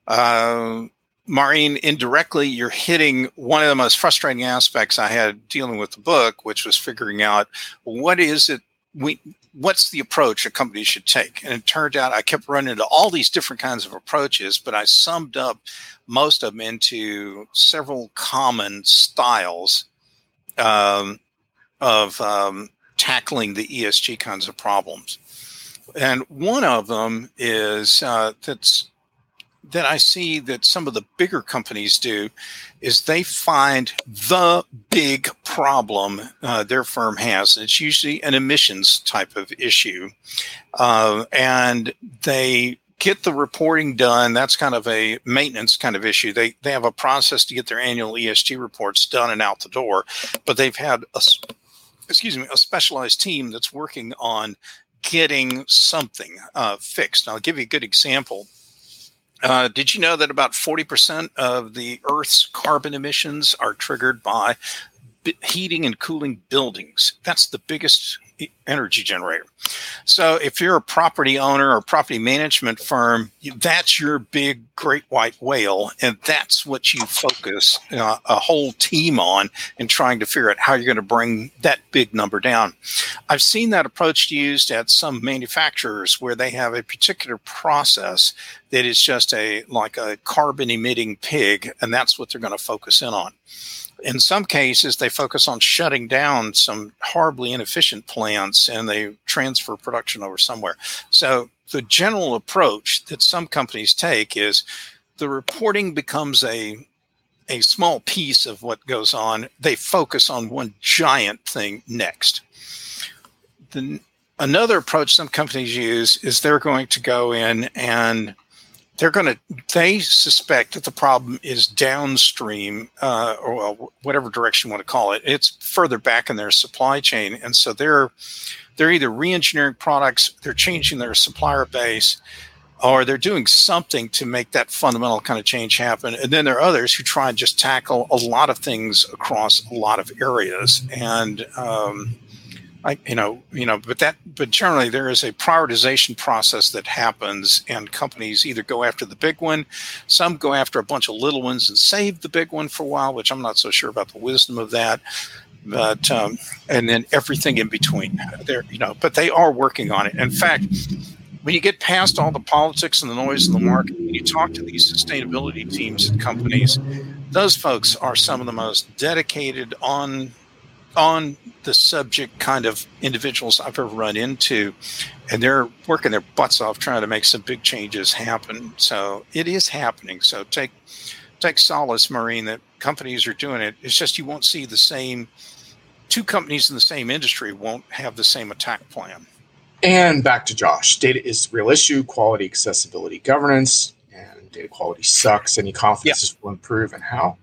uh, Maureen, indirectly, you're hitting one of the most frustrating aspects I had dealing with the book, which was figuring out what is it we what's the approach a company should take. And it turned out I kept running into all these different kinds of approaches, but I summed up most of them into several common styles um, of um, tackling the ESG kinds of problems. And one of them is uh, that's that I see that some of the bigger companies do is they find the big problem uh, their firm has. It's usually an emissions type of issue, uh, and they get the reporting done. That's kind of a maintenance kind of issue. They they have a process to get their annual ESG reports done and out the door, but they've had a excuse me a specialized team that's working on getting something uh, fixed. I'll give you a good example. Uh, did you know that about 40% of the Earth's carbon emissions are triggered by heating and cooling buildings? That's the biggest energy generator. So if you're a property owner or property management firm, that's your big great white whale, and that's what you focus uh, a whole team on in trying to figure out how you're going to bring that big number down. I've seen that approach used at some manufacturers where they have a particular process that is just a like a carbon emitting pig, and that's what they're going to focus in on in some cases, they focus on shutting down some horribly inefficient plants and they transfer production over somewhere. So, the general approach that some companies take is the reporting becomes a a small piece of what goes on. They focus on one giant thing next. The, another approach some companies use is they're going to go in and they're going to they suspect that the problem is downstream uh, or whatever direction you want to call it it's further back in their supply chain and so they're they're either re-engineering products they're changing their supplier base or they're doing something to make that fundamental kind of change happen and then there are others who try and just tackle a lot of things across a lot of areas and um, I, you know, you know, but that, but generally there is a prioritization process that happens, and companies either go after the big one, some go after a bunch of little ones and save the big one for a while, which I'm not so sure about the wisdom of that. But um, and then everything in between, there, you know, but they are working on it. In fact, when you get past all the politics and the noise in the market, when you talk to these sustainability teams at companies, those folks are some of the most dedicated on on the subject kind of individuals I've ever run into, and they're working their butts off trying to make some big changes happen. So it is happening. So take take solace, Maureen, that companies are doing it. It's just you won't see the same two companies in the same industry won't have the same attack plan. And back to Josh. Data is real issue, quality, accessibility, governance, and data quality sucks. Any confidence yep. will improve and how?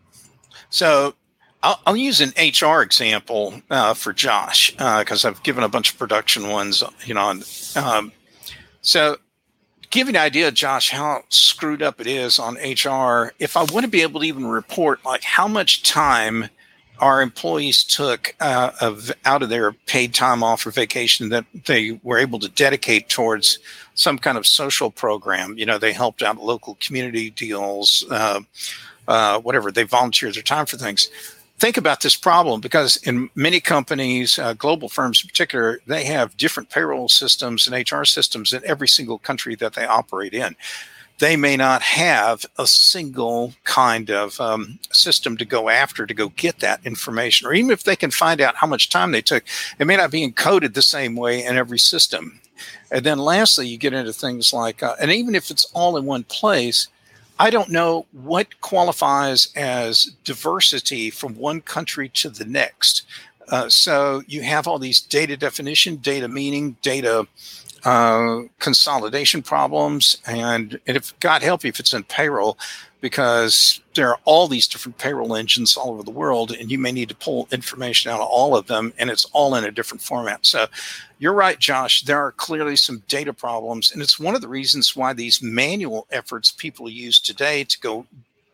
So I'll, I'll, use an HR example uh, for Josh because uh, I've given a bunch of production ones, you know. Um, so, give you an idea, Josh, how screwed up it is on HR. If I want to be able to even report like how much time our employees took uh, of out of their paid time off or vacation that they were able to dedicate towards some kind of social program. You know, they helped out local community deals, uh, uh, whatever. They volunteered their time for things think about this problem because in many companies, uh, global firms in particular, they have different payroll systems and HR systems in every single country that they operate in. They may not have a single kind of um, system to go after to go get that information, or even if they can find out how much time they took, it may not be encoded the same way in every system. And then lastly, you get into things like, uh, and even if it's all in one place, I don't know what qualifies as diversity from one country to the next. Uh, so you have all these data definition, data meaning, data uh, consolidation problems, and, and if God help you if it's in payroll, because there are all these different payroll engines all over the world, and you may need to pull information out of all of them, and it's all in a different format. So you're right, Josh. There are clearly some data problems, and it's one of the reasons why these manual efforts people use today to go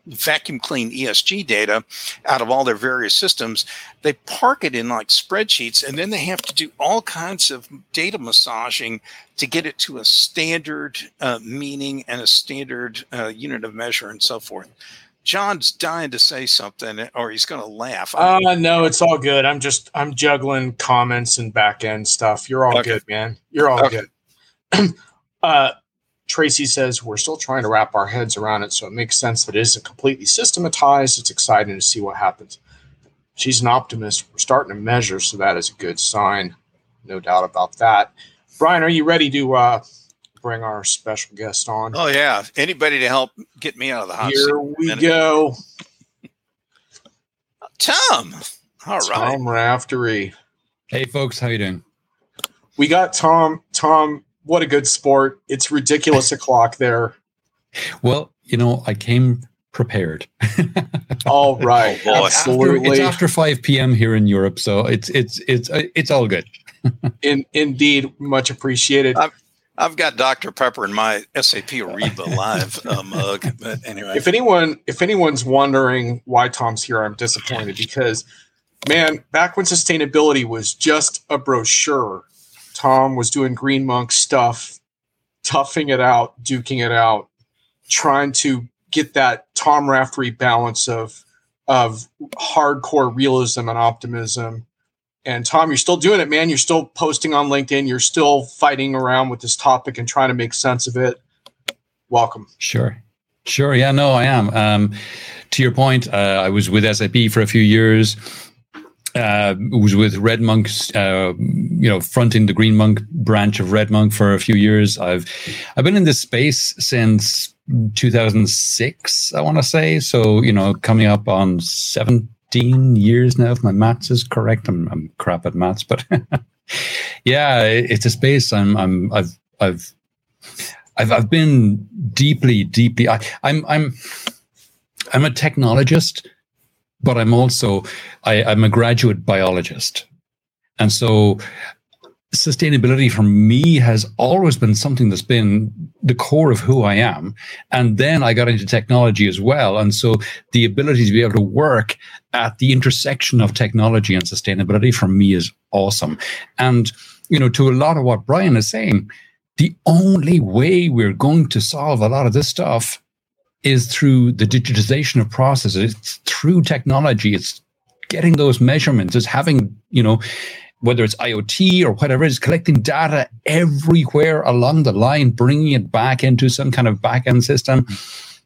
vacuum clean ESG data out of all their various systems, they park it in like spreadsheets and then they have to do all kinds of data massaging to get it to a standard uh, meaning and a standard uh, unit of measure and so forth. Jon's dying to say something or he's going to laugh. Uh, no, it's all good. I'm just, I'm juggling comments and back end stuff. You're all okay. good, man. You're all okay. good. uh, Tracy says we're still trying to wrap our heads around it, so it makes sense that it isn't completely systematized. It's exciting to see what happens. She's an optimist. We're starting to measure, so that is a good sign. No doubt about that. Brian, are you ready to uh, bring our special guest on? Oh yeah, anybody to help get me out of the house. Here we go. Tom. All right. Tom Raftery. Hey folks, how you doing? We got Tom. Tom what a good sport. It's ridiculous o'clock there. Well, you know, I came prepared. all right, oh, absolutely. After, it's after five p.m. here in Europe, so it's it's it's uh, it's all good. in, indeed, much appreciated. I've, I've got Dr. Pepper in my SAP Ariba Live uh, mug. But anyway, if anyone if anyone's wondering why Tom's here, I'm disappointed because, man, back when sustainability was just a brochure Tom was doing Green Monk stuff, toughing it out, duking it out, trying to get that Tom Raftery balance of of hardcore realism and optimism. And Tom, you're still doing it, man. You're still posting on LinkedIn. You're still fighting around with this topic and trying to make sense of it. Welcome. Sure. Sure. Yeah, no, I am. Um, to your point, uh, I was with SAP for a few years uh, was with Red Monk's, uh, you know, fronting the Green Monk branch of Red Monk for a few years. I've I've been in this space since 2006, I want to say. So you know, coming up on 17 years now, if my maths is correct. I'm, I'm crap at maths, but yeah, it's a space I'm I'm I've I've I've I've been deeply deeply. I, I'm I'm I'm a technologist but I'm also I, I'm a graduate biologist, and so sustainability for me has always been something that's been the core of who I am. And then I got into technology as well. And so the ability to be able to work at the intersection of technology and sustainability for me is awesome. And, you know, to a lot of what Brian is saying, the only way we're going to solve a lot of this stuff is through the digitization of processes. It's through technology. It's getting those measurements. It's having, you know, whether it's IoT or whatever it is, collecting data everywhere along the line, bringing it back into some kind of backend system,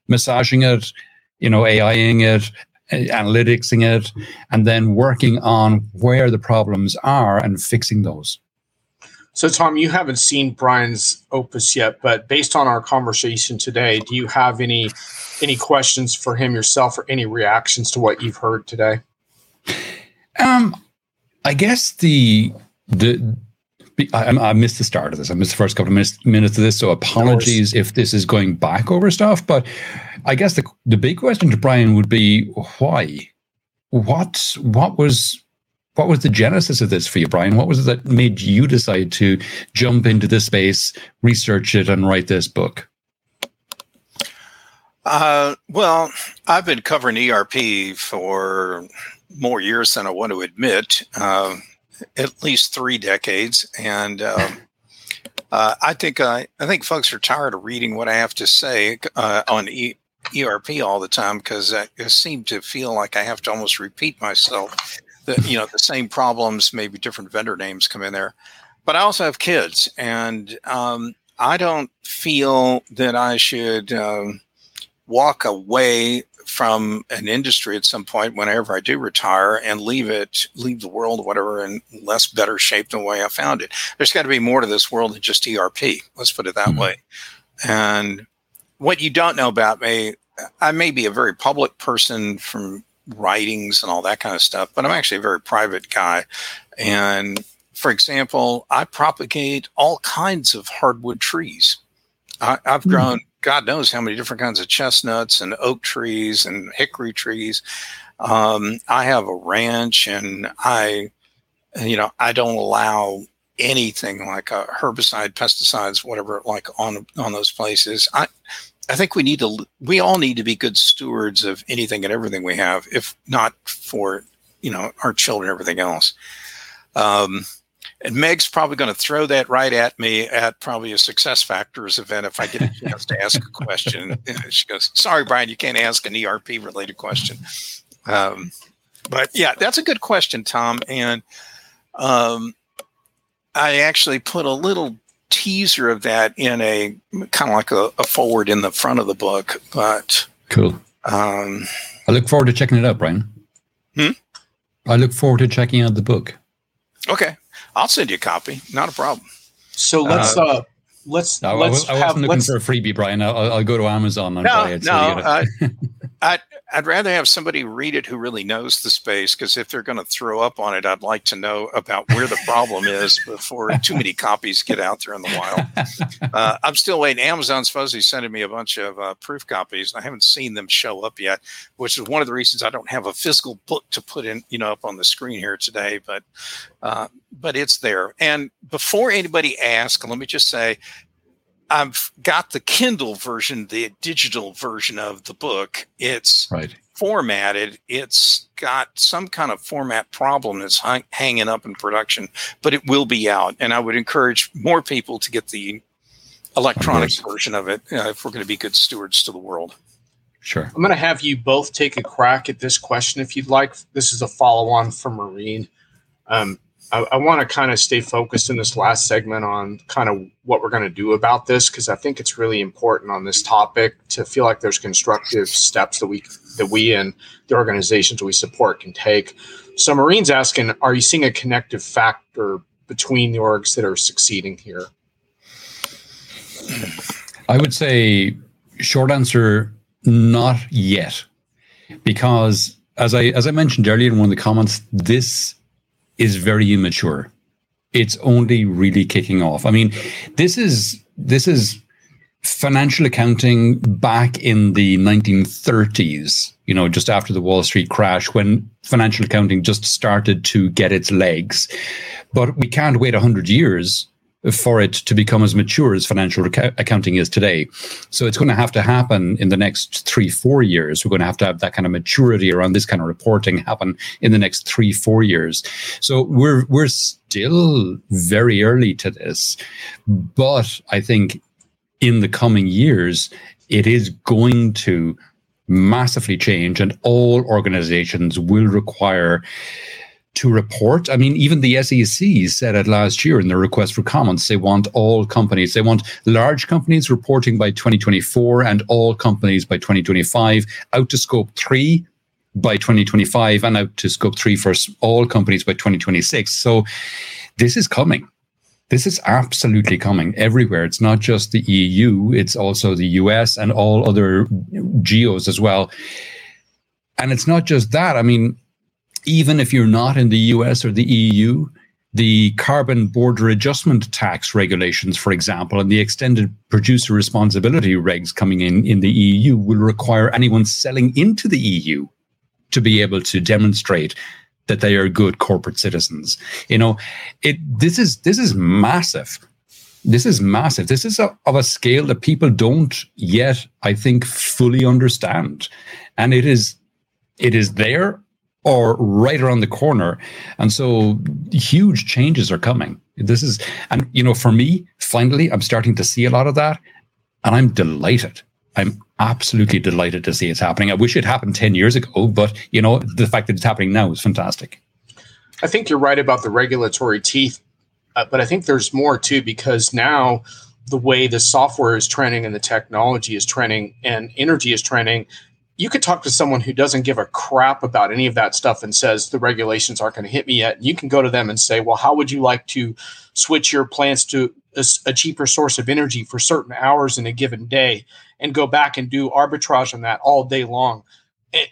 massaging it, you know, AIing it, analyticsing it, and then working on where the problems are and fixing those. So, Tom, you haven't seen Brian's opus yet, but based on our conversation today, do you have any any questions for him yourself, or any reactions to what you've heard today? Um, I guess the the I, I, missed the start of this. I missed the first couple of minutes, minutes of this, so apologies if this is going back over stuff. But I guess the the big question to Brian would be why? What what was what was the genesis of this for you, Brian? What was it that made you decide to jump into this space, research it, and write this book? Uh, well, I've been covering ERP for more years than I want to admit, uh, at least three decades, and um, uh, I think I, I think folks are tired of reading what I have to say uh, on ERP all the time because I seem to feel like I have to almost repeat myself the you know the same problems, maybe different vendor names come in there. But I also have kids, and um, I don't feel that I should um, walk away from an industry at some point whenever I do retire and leave it, leave the world, whatever, in less better shape than the way I found it. There's got to be more to this world than just ERP. Let's put it that mm-hmm. way. And what you don't know about me, I may be a very public person from writings and all that kind of stuff, but I'm actually a very private guy. And for example, I propagate all kinds of hardwood trees. I, have hmm. grown God knows how many different kinds of chestnuts and oak trees and hickory trees. Um, I have a ranch, and I, you know, I don't allow anything like a herbicide, pesticides, whatever, like on on those places. I I think we need to we all need to be good stewards of anything and everything we have, if not for you know our children, everything else. Um, and Meg's probably going to throw that right at me at probably a Success Factors event if I get a chance to ask a question. she goes, "Sorry, Brian, you can't ask an ERP related question." Um, but yeah, that's a good question, Tom. And um, I actually put a little teaser of that in a kind of like a, a forward in the front of the book. But cool. Um, I look forward to checking it out, Brian. Hmm? I look forward to checking out the book. Okay, I'll send you a copy. Not a problem. So let's uh, uh let's no, let's I, I wasn't looking for a freebie, Brian. I'll, I'll go to Amazon and no, buy it. No, uh, I, I'd rather have somebody read it who really knows the space because if they're going to throw up on it, I'd like to know about where the problem is before too many copies get out there in the wild. Uh, I'm still waiting. Amazon's supposed to sending me a bunch of uh, proof copies. I haven't seen them show up yet, which is one of the reasons I don't have a physical book to put in, you know, up on the screen here today. But, uh, but it's there. And before anybody asks, let me just say I've got the Kindle version, the digital version of the book. It's right. formatted. It's got some kind of format problem that's hang, hanging up in production, but it will be out. And I would encourage more people to get the electronic version of it uh, if we're going to be good stewards to the world. Sure. I'm going to have you both take a crack at this question if you'd like. This is a follow on from Maureen. Um, I, I want to kind of stay focused in this last segment on kind of what we're going to do about this because I think it's really important on this topic to feel like there's constructive steps that we that we and the organizations we support can take. So Maureen's asking, are you seeing a connective factor between the orgs that are succeeding here? I would say short answer, not yet, because as I as I mentioned earlier in one of the comments, this is very immature. It's only really kicking off. I mean, this is this is financial accounting back in the 1930s, you know, just after the Wall Street crash when financial accounting just started to get its legs. But we can't wait 100 years for it to become as mature as financial accounting is today. So it's going to have to happen in the next three, four years. We're going to have to have that kind of maturity around this kind of reporting happen in the next three, four years. So we're we're still very early to this, but I think in the coming years it is going to massively change, and all organizations will require to report. I mean, even the SEC said it last year in their request for comments. They want all companies, they want large companies reporting by 2024 and all companies by 2025 out to scope three by 2025 and out to scope three for all companies by 2026. So this is coming. This is absolutely coming everywhere. It's not just the EU, it's also the US and all other geos as well. And it's not just that. I mean, even if you're not in the US or the EU, the carbon border adjustment tax regulations, for example, and the extended producer responsibility regs coming in in the EU will require anyone selling into the EU to be able to demonstrate that they are good corporate citizens. You know, it this is this is massive. This is massive. This is a, of a scale that people don't yet, I think, fully understand, and it is it is there or right around the corner. And so huge changes are coming. This is, and you know, for me, finally, I'm starting to see a lot of that. And I'm delighted. I'm absolutely delighted to see it's happening. I wish it happened 10 years ago, but you know, the fact that it's happening now is fantastic. I think you're right about the regulatory teeth, uh, but I think there's more too because now the way the software is trending and the technology is trending and energy is trending, you could talk to someone who doesn't give a crap about any of that stuff and says the regulations aren't going to hit me yet. And you can go to them and say, well, how would you like to switch your plants to a, a, cheaper source of energy for certain hours in a given day and go back and do arbitrage on that all day long? It,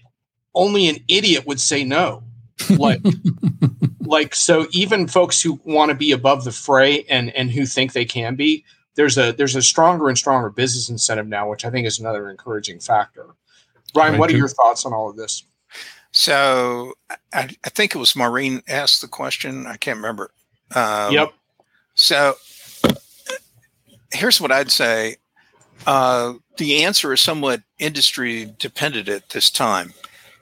only an idiot would say no. Like, like so even folks who want to be above the fray and and who think they can be there's a there's a stronger and stronger business incentive now which i think is another encouraging factor brian what are your thoughts on all of this? So i, I think it was maureen asked the question. I can't remember. Um, yep. so here's what i'd say. Uh, the answer is somewhat industry dependent at this time.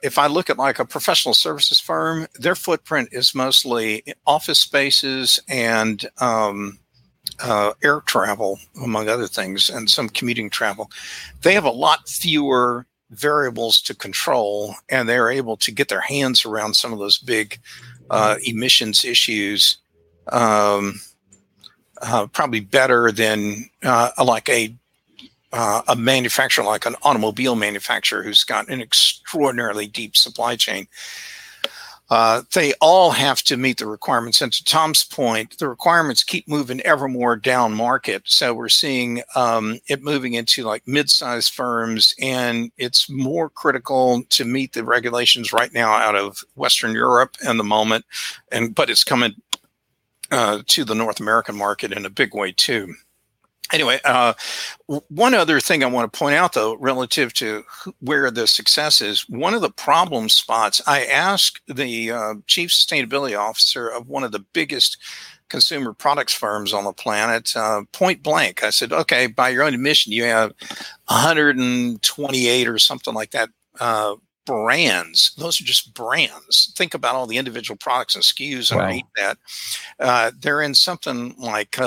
If I look at like a professional services firm, their footprint is mostly office spaces and um, uh, air travel, among other things, and some commuting travel. They have a lot fewer variables to control, and they're able to get their hands around some of those big uh, emissions issues. Um, uh, probably better than uh, like a uh, a manufacturer like an automobile manufacturer who's got an extraordinarily deep supply chain. Uh, they all have to meet the requirements. And to Tom's point, the requirements keep moving ever more down market. So we're seeing um, it moving into like mid-sized firms, and it's more critical to meet the regulations right now out of Western Europe in the moment, and but it's coming uh, to the North American market in a big way too anyway, uh, one other thing I want to point out, though, relative to where the success is, one of the problem spots, I asked the uh, chief sustainability officer of one of the biggest consumer products firms on the planet uh, point blank. I said, okay, by your own admission, you have 128 or something like that. Uh, brands those are just brands think about all the individual products and skus underneath wow. that uh, they're in something like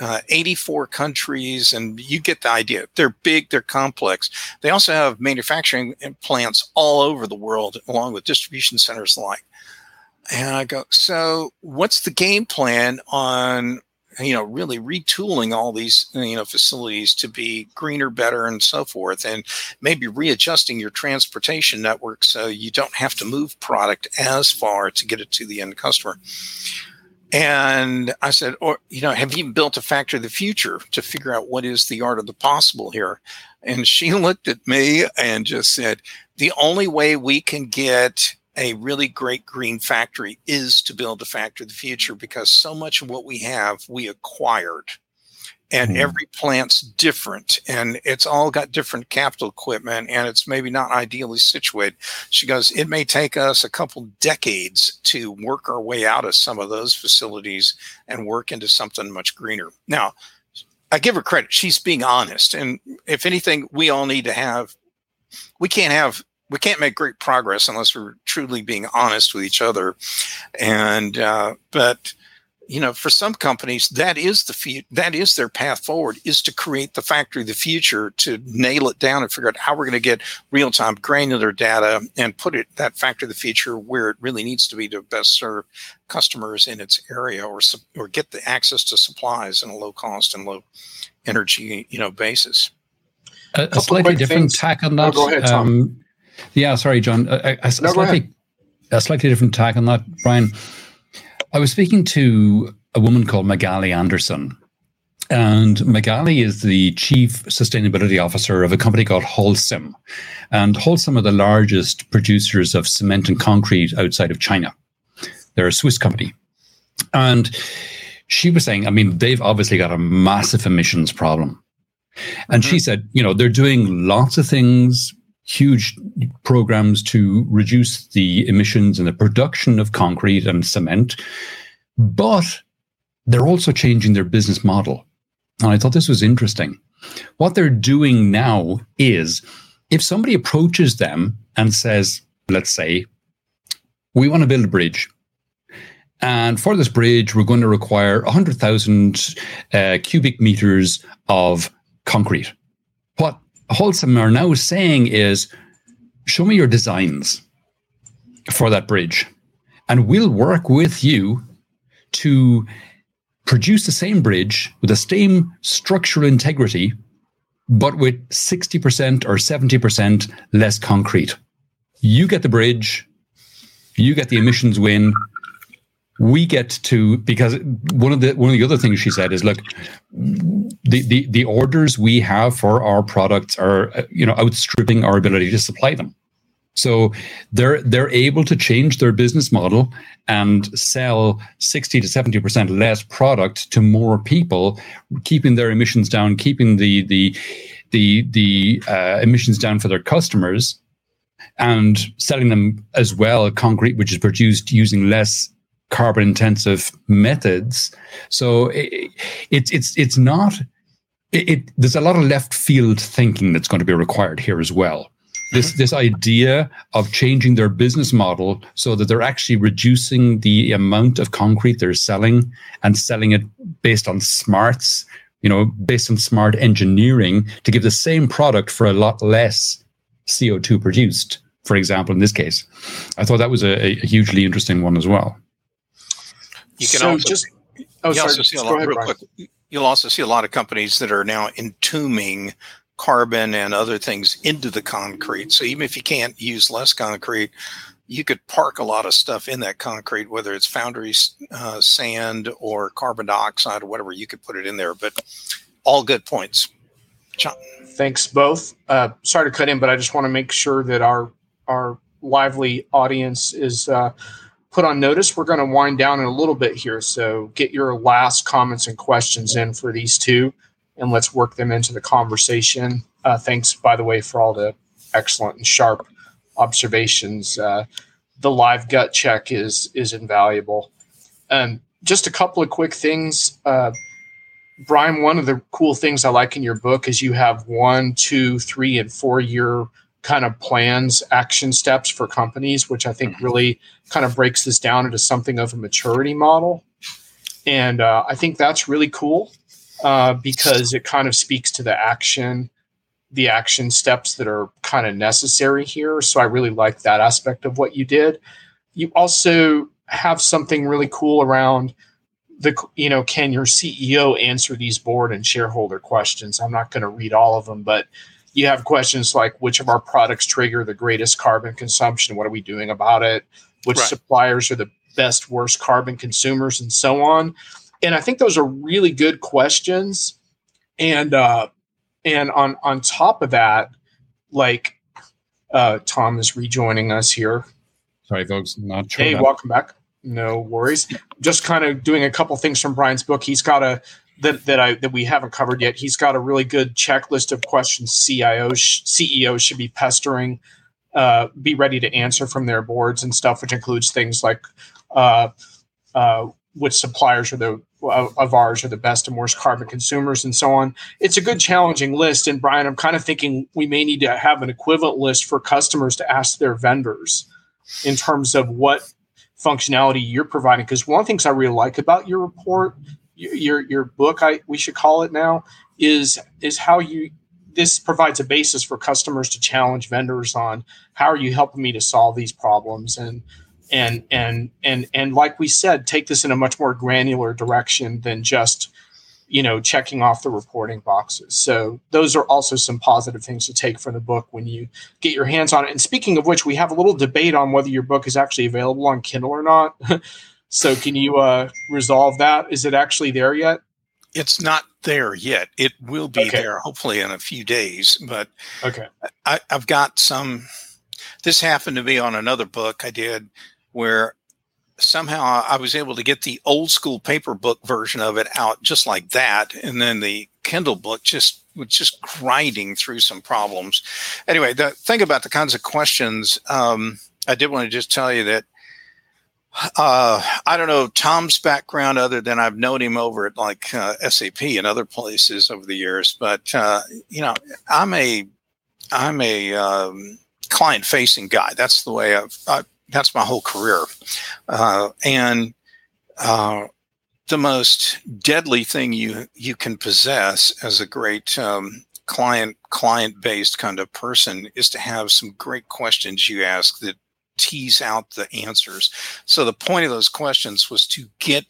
uh, uh, 84 countries, and you get the idea. They're big, they're complex. They also have manufacturing plants all over the world, along with distribution centers like. And I go, so what's the game plan on you know really retooling all these you know facilities to be greener better and so forth and maybe readjusting your transportation network so you don't have to move product as far to get it to the end customer and I said, or, you know, have you built a factory of the future to figure out what is the art of the possible here? And she looked at me and just said, the only way we can get a really great green factory is to build a factory of the future because so much of what we have we acquired and mm. every plant's different and it's all got different capital equipment and it's maybe not ideally situated. She goes it may take us a couple decades to work our way out of some of those facilities and work into something much greener. Now i give her credit. She's being honest and if anything we all need to have we can't have we can't make great progress unless we're truly being honest with each other. And uh, but you know, for some companies, that is the fe- that is their path forward is to create the factory of the future to nail it down and figure out how we're going to get real time granular data and put it that factory of the future where it really needs to be to best serve customers in its area or or get the access to supplies in a low cost and low energy you know basis. A, a slightly different things. tack on that. Oh, go ahead, Tom. Um, yeah, sorry, Jon. A, a no, slightly, a slightly different tack on that, Brian. I was speaking to a woman called Magali Anderson. And Magali is the chief sustainability officer of a company called Holcim. And Holcim are the largest producers of cement and concrete outside of China. They're a Swiss company. And she was saying, I mean, they've obviously got a massive emissions problem. And mm-hmm. she said, you know, they're doing lots of things, huge programs to reduce the emissions and the production of concrete and cement, but they're also changing their business model. And I thought this was interesting. What they're doing now is if somebody approaches them and says, let's say, we want to build a bridge. And for this bridge, we're going to require 100,000 uh, cubic meters of concrete. What Holcim are now saying is show me your designs for that bridge, and we'll work with you to produce the same bridge with the same structural integrity, but with 60% or 70% less concrete. You get the bridge, you get the emissions win, we get to because one of the one of the other things she said is look the the, the orders we have for our products are you know outstripping our ability to supply them. So they're they're able to change their business model and sell 60 to 70% less product to more people, keeping their emissions down, keeping the the the the uh, emissions down for their customers, and selling them as well concrete, which is produced using less carbon intensive methods. So it, it's it's it's not. It, it, there's a lot of left field thinking that's going to be required here as well this mm-hmm. this idea of changing their business model so that they're actually reducing the amount of concrete they're selling and selling it based on smarts you know based on smart engineering to give the same product for a lot less co2 produced for example in this case i thought that was a, a hugely interesting one as well you can so also just oh, you sorry, also see a lot, ahead, real quick, you'll also see a lot of companies that are now entombing carbon and other things into the concrete. So even if you can't use less concrete, you could park a lot of stuff in that concrete, whether it's foundry uh, sand or carbon dioxide or whatever. You could put it in there, but all good points. Jon. Thanks both. Uh, sorry to cut in, but I just want to make sure that our our lively audience is uh, put on notice. We're going to wind down in a little bit here, so get your last comments and questions in for these two and let's work them into the conversation. Uh, thanks, by the way, for all the excellent and sharp observations. Uh, the live gut check is is invaluable. Um, just a couple of quick things. Uh, Brian, one of the cool things I like in your book is you have one, two, three, and four year kind of plans, action steps for companies, which I think mm-hmm. really kind of breaks this down into something of a maturity model. And uh, I think that's really cool uh, because it kind of speaks to the action, the action steps that are kind of necessary here. So I really like that aspect of what you did. You also have something really cool around the you know can your ceo answer these board and shareholder questions i'm not going to read all of them but you have questions like which of our products trigger the greatest carbon consumption what are we doing about it which right. suppliers are the best worst carbon consumers and so on and I think those are really good questions. And uh, and on on top of that, like uh, Tom is rejoining us here. Sorry, folks, not sure. Hey, welcome back. No worries. Just kind of doing a couple things from Brian's book. He's got a that that I that we haven't covered yet. He's got a really good checklist of questions CIOs CEOs should be pestering, uh, be ready to answer from their boards and stuff, which includes things like uh, uh, which suppliers are the of, ours are the best and worst carbon consumers and so on. It's a good challenging list. And Brian, I'm kind of thinking we may need to have an equivalent list for customers to ask their vendors in terms of what functionality you're providing. Because one of the things I really like about your report, your your book, I we should call it now, is is how you this provides a basis for customers to challenge vendors on how are you helping me to solve these problems. And and and and and like we said take this in a much more granular direction than just you know checking off the reporting boxes. So those are also some positive things to take from the book when you get your hands on it. And speaking of which we have a little debate on whether your book is actually available on kindle or not so can you uh, resolve that is it actually there yet it's not there yet it will be okay. there hopefully in a few days but okay I, i've got some this happened to be on another book i did where somehow I was able to get the old school paper book version of it out just like that, and then the Kindle book just was just grinding through some problems. Anyway, the thing about the kinds of questions, um, I did want to just tell you that uh, I don't know Tom's background other than I've known him over at like uh, SAP and other places over the years, but uh, you know I'm a I'm a um, client facing guy. That's the way I've, I've that's my whole career. Uh, and uh, the most deadly thing you you can possess as a great um, client client based kind of person is to have some great questions you ask that tease out the answers. So the point of those questions was to get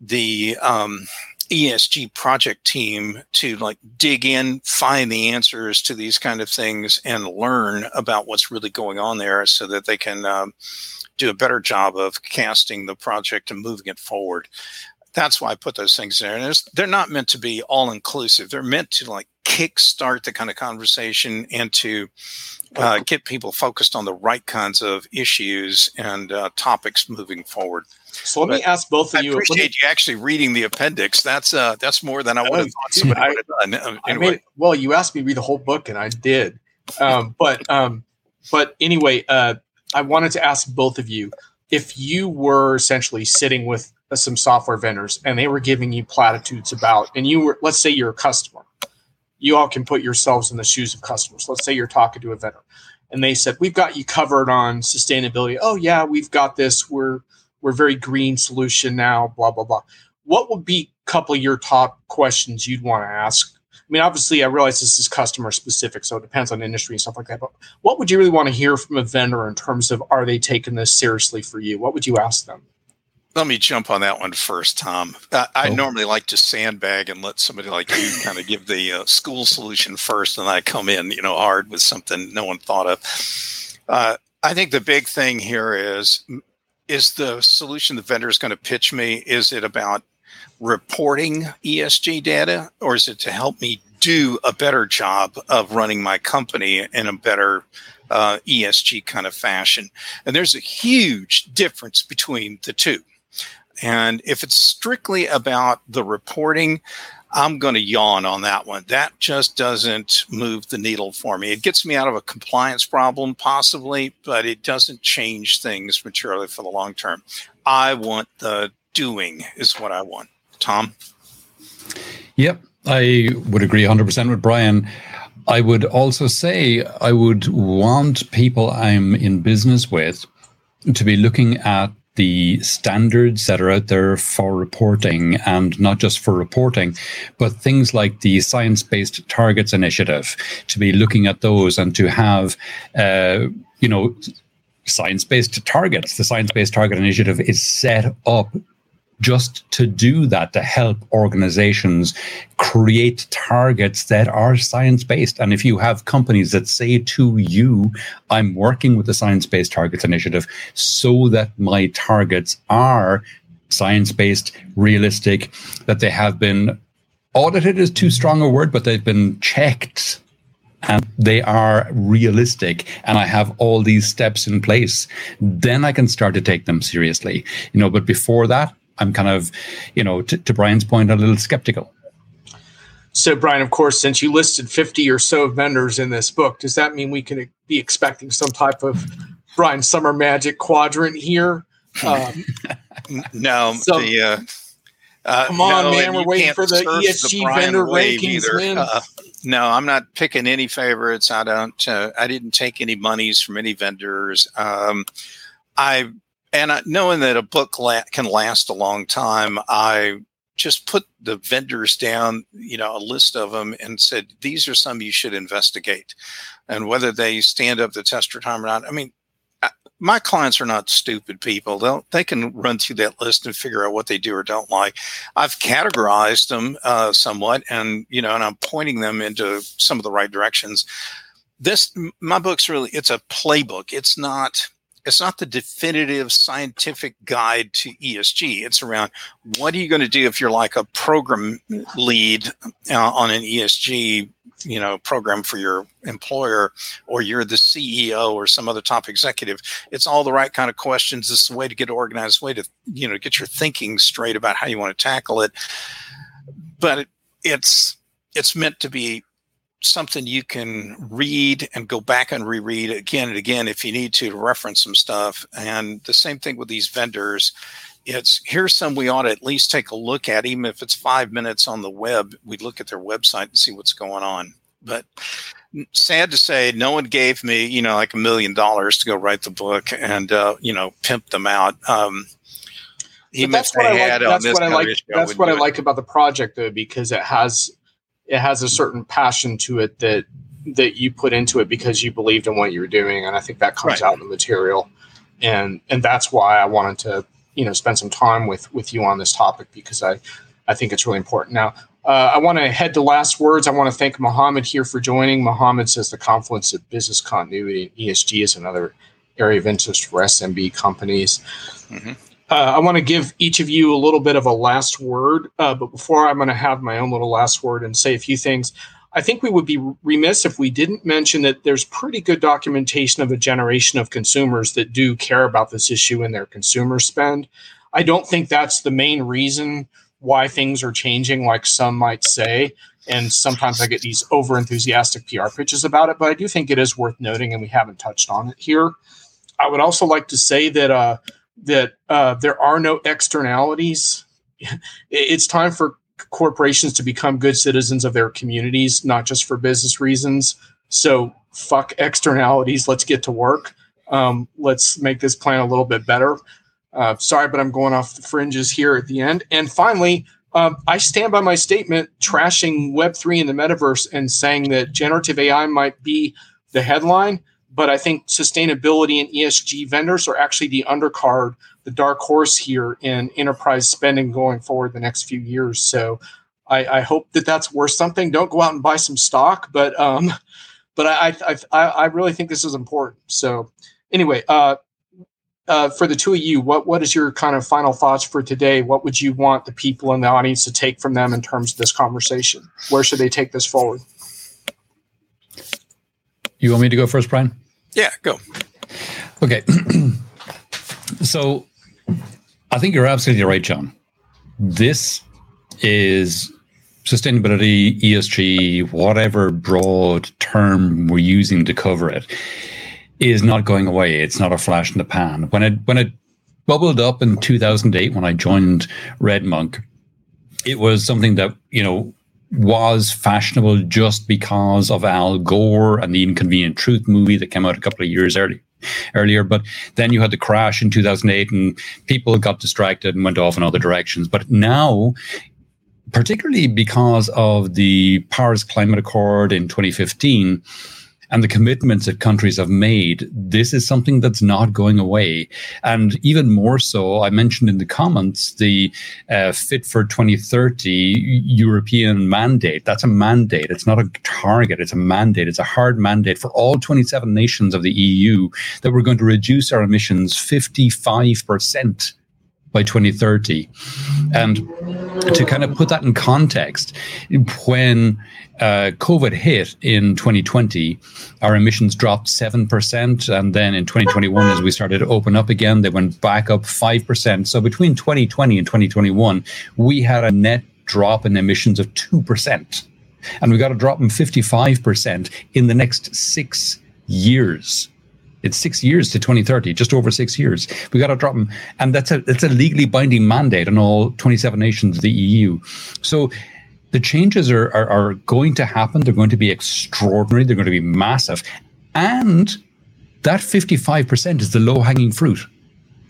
the um, ESG project team to like dig in, find the answers to these kind of things, and learn about what's really going on there, so that they can um, do a better job of casting the project and moving it forward. That's why I put those things there, and they're not meant to be all inclusive. They're meant to like kickstart the kind of conversation and to uh, get people focused on the right kinds of issues and uh, topics moving forward. So let but me ask both of I you. I appreciate you actually reading the appendix. That's uh, that's more than I would have thought somebody I, would have done. Anyway. I mean, well, you asked me to read the whole book, and I did. Um, but um, but anyway, uh, I wanted to ask both of you if you were essentially sitting with uh, some software vendors and they were giving you platitudes about, and you were, let's say you're a customer, you all can put yourselves in the shoes of customers. Let's say you're talking to a vendor and they said, we've got you covered on sustainability. Oh yeah, we've got this. We're, we're very green solution now, blah, blah, blah. What would be a couple of your top questions you'd want to ask I mean, obviously, I realize this is customer specific, so it depends on industry and stuff like that. But what would you really want to hear from a vendor in terms of are they taking this seriously for you? What would you ask them? Let me jump on that one first, Tom. Uh, I oh. normally like to sandbag and let somebody like you kind of give the uh, school solution first, and I come in, you know, hard with something no one thought of. Uh, I think the big thing here is is the solution the vendor is going to pitch me. Is it about reporting ESG data, or is it to help me do a better job of running my company in a better uh, ESG kind of fashion? And there's a huge difference between the two. And if it's strictly about the reporting, I'm going to yawn on that one. That just doesn't move the needle for me. It gets me out of a compliance problem, possibly, but it doesn't change things materially for the long term. I want the doing, is what I want. Tom? Yep, I would agree 100% with Brian. I would also say I would want people I'm in business with to be looking at the standards that are out there for reporting and not just for reporting, but things like the Science Based Targets Initiative, to be looking at those and to have, uh, you know, science based targets. The Science Based Target Initiative is set up just to do that, to help organizations create targets that are science based. And if you have companies that say to you, I'm working with the Science Based Targets Initiative so that my targets are science based, realistic, that they have been audited is too strong a word, but they've been checked and they are realistic and i have all these steps in place then i can start to take them seriously you know but before that I'm kind of, you know, t- to Brian's point, a little skeptical. So, Brian, of course, since you listed 50 or so vendors in this book, does that mean we can be expecting some type of Brian Sommer Magic quadrant here? Um, no, some, the, uh, uh, come on, no, man, we're waiting for the ESG the vendor rankings, man. Uh, no, I'm not picking any favorites. I don't. Uh, I didn't take any monies from any vendors. Um, I and I, knowing that a book la- can last a long time, I just put the vendors down, you know, a list of them, and said these are some you should investigate, and whether they stand up the test of time or not. I mean, my clients are not stupid people. They'll they can run through that list and figure out what they do or don't like. I've categorized them uh, somewhat, and you know, and I'm pointing them into some of the right directions. This my book's really it's a playbook. It's not it's not the definitive scientific guide to ESG. It's around what are you going to do if you're like a program lead uh, on an ESG you know program for your employer or you're the ceo or some other top executive. It's all the right kind of questions. It's the way to get organized way to you know get your thinking straight about how you want to tackle it. But it, it's it's meant to be something you can read and go back and reread again and again if you need to to reference some stuff. And the same thing with these vendors. It's here's some we ought to at least take a look at, even if it's five minutes on the web. We look at their website and see what's going on. But sad to say, no one gave me, you know, like a million dollars to go write the book and, uh, you know, pimp them out. Um, even that's what I like. That's what I like. That's what I like about the project, though, because it has it has a certain passion to it that that you put into it because you believed in what you were doing and i think that comes right. out in the material and and that's why i wanted to you know spend some time with with you on this topic because i i think it's really important now uh, I want to head to last words. I want to thank Mohammed here for joining. Mohammed says the confluence of business continuity and ESG is another area of interest for SMB companies. Mm-hmm. Uh, I want to give each of you a little bit of a last word, uh, but before I'm going to have my own little last word and say a few things. I think we would be remiss if we didn't mention that there's pretty good documentation of a generation of consumers that do care about this issue in their consumer spend. I don't think that's the main reason why things are changing, like some might say. And sometimes I get these over enthusiastic PR pitches about it, but I do think it is worth noting, and we haven't touched on it here. I would also like to say that uh, that uh, there are no externalities. it's time for corporations to become good citizens of their communities, not just for business reasons. So fuck externalities. Let's get to work. Um, let's make this plan a little bit better. Uh, sorry, but I'm going off the fringes here at the end. And finally, um, I stand by my statement trashing Web3 in the metaverse and saying that generative AI might be the headline, but I think sustainability and ESG vendors are actually the undercard, the dark horse here in enterprise spending going forward the next few years. So I, I hope that that's worth something. Don't go out and buy some stock, but um, but I I, I really think this is important. So anyway, uh, uh, for the two of you, what what is your kind of final thoughts for today? What would you want the people in the audience to take from them in terms of this conversation? Where should they take this forward? You want me to go first, Brian? Yeah, go. Okay. so I think you're absolutely right, Jon. This is sustainability, ESG, whatever broad term we're using to cover it is not going away. It's not a flash in the pan. When it when it bubbled up in 2008 when I joined RedMonk, it was something that you know was fashionable just because of Al Gore and the Inconvenient Truth movie that came out a couple of years early, earlier. But then you had the crash in 2008 and people got distracted and went off in other directions. But now, particularly because of the Paris Climate Accord in 2015, and the commitments that countries have made, this is something that's not going away. And even more so, I mentioned in the comments the uh, Fit for 2030 European mandate. That's a mandate. It's not a target. It's a mandate. It's a hard mandate for all 27 nations of the EU that we're going to reduce our emissions 55% by 2030. And to kind of put that in context, when uh, COVID hit in 2020, our emissions dropped 7%. And then in 2021, as we started to open up again, they went back up 5%. So between 2020 and 2021, we had a net drop in emissions of 2%. And we got a drop in 55% in the next six years. It's six years to 2030, just over six years. We got to drop them, and that's a that's a legally binding mandate on all 27 nations of the EU. So the changes are, are, are going to happen. They're going to be extraordinary. They're going to be massive, and that 55% is the low hanging fruit.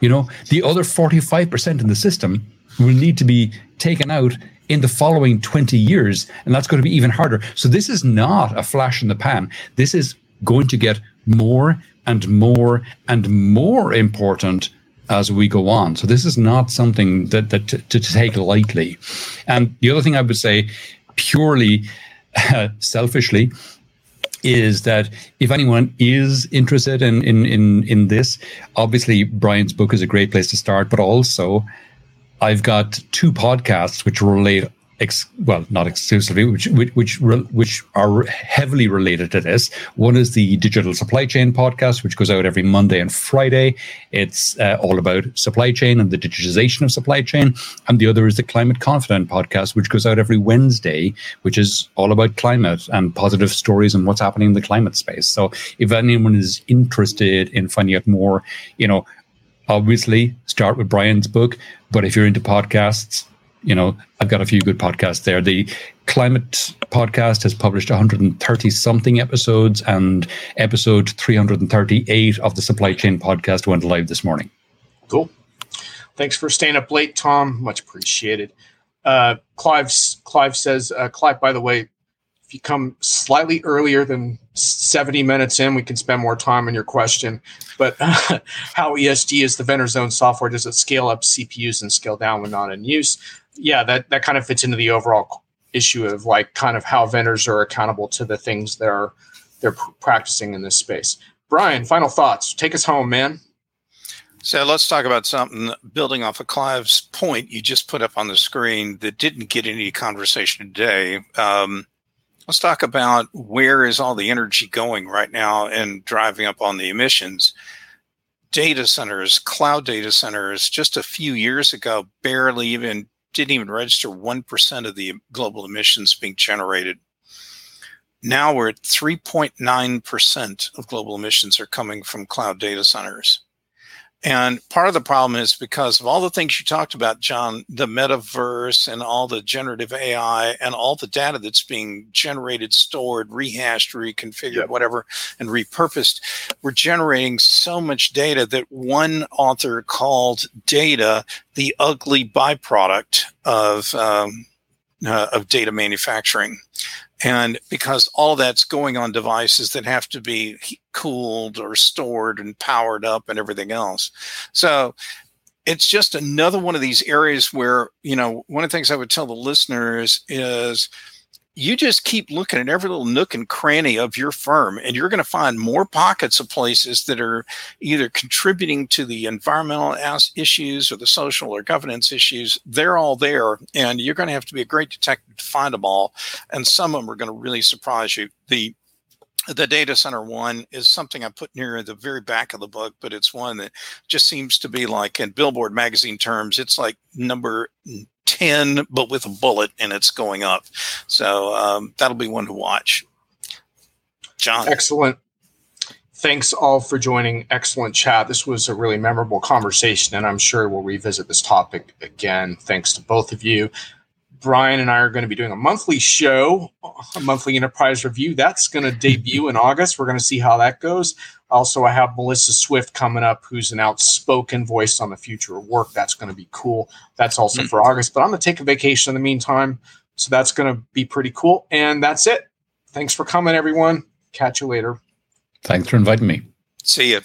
You know, the other 45% in the system will need to be taken out in the following 20 years, and that's going to be even harder. So this is not a flash in the pan. This is going to get more and more and more important as we go on. So this is not something that, that to, to take lightly. And the other thing I would say, purely uh, selfishly, is that if anyone is interested in, in in in this, obviously Brian's book is a great place to start. But also, I've got two podcasts which relate ex, well, not exclusively, which which which, which are heavily related to this. One is the Digital Supply Chain podcast, which goes out every Monday and Friday. It's uh, all about supply chain and the digitization of supply chain, and the other is the Climate Confident podcast, which goes out every Wednesday, which is all about climate and positive stories and what's happening in the climate space. So, if anyone is interested in finding out more, you know, obviously start with Brian's book. But if you're into podcasts, you know, I've got a few good podcasts there. The Climate podcast has published 130 something episodes, and episode 338 of the Supply Chain podcast went live this morning. Cool. Thanks for staying up late, Tom. Much appreciated. Uh, Clive, Clive says, uh, Clive, by the way, if you come slightly earlier than 70 minutes in, we can spend more time on your question. But uh, how ESG is the vendor's own software? Does it scale up CPUs and scale down when not in use? Yeah, that that kind of fits into the overall issue of like kind of how vendors are accountable to the things they're they're practicing in this space. Brian, final thoughts. Take us home, man. So let's talk about something building off of Clive's point you just put up on the screen that didn't get any conversation today. Um, Let's talk about where is all the energy going right now and driving up on the emissions. Data centers, cloud data centers, just a few years ago, barely even didn't even register 1% of the global emissions being generated. Now we're at 3.9% of global emissions are coming from cloud data centers. And part of the problem is because of all the things you talked about, Jon, the metaverse and all the generative AI and all the data that's being generated, stored, rehashed, reconfigured, yep. whatever, and repurposed. We're generating so much data that one author called data the ugly byproduct of um, uh, of data manufacturing. And because all that's going on devices that have to be cooled or stored and powered up and everything else. So it's just another one of these areas where, you know, one of the things I would tell the listeners is you just keep looking at every little nook and cranny of your firm and you're going to find more pockets of places that are either contributing to the environmental issues or the social or governance issues. They're all there and you're going to have to be a great detective to find them all and some of them are going to really surprise you. The the data center one is something I put near the very back of the book, but it's one that just seems to be like in Billboard magazine terms, it's like number 10, but with a bullet and it's going up. So um, that'll be one to watch. Jon. Excellent. Thanks all for joining. Excellent chat. This was a really memorable conversation, and I'm sure we'll revisit this topic again. Thanks to both of you. Brian and I are going to be doing a monthly show, a monthly enterprise review. That's going to debut in August. We're going to see how that goes. Also, I have Melissa Swift coming up, who's an outspoken voice on the future of work. That's going to be cool. That's also mm-hmm. for August, but I'm going to take a vacation in the meantime. So that's going to be pretty cool. And that's it. Thanks for coming, everyone. Catch you later. Thanks for inviting me. See you.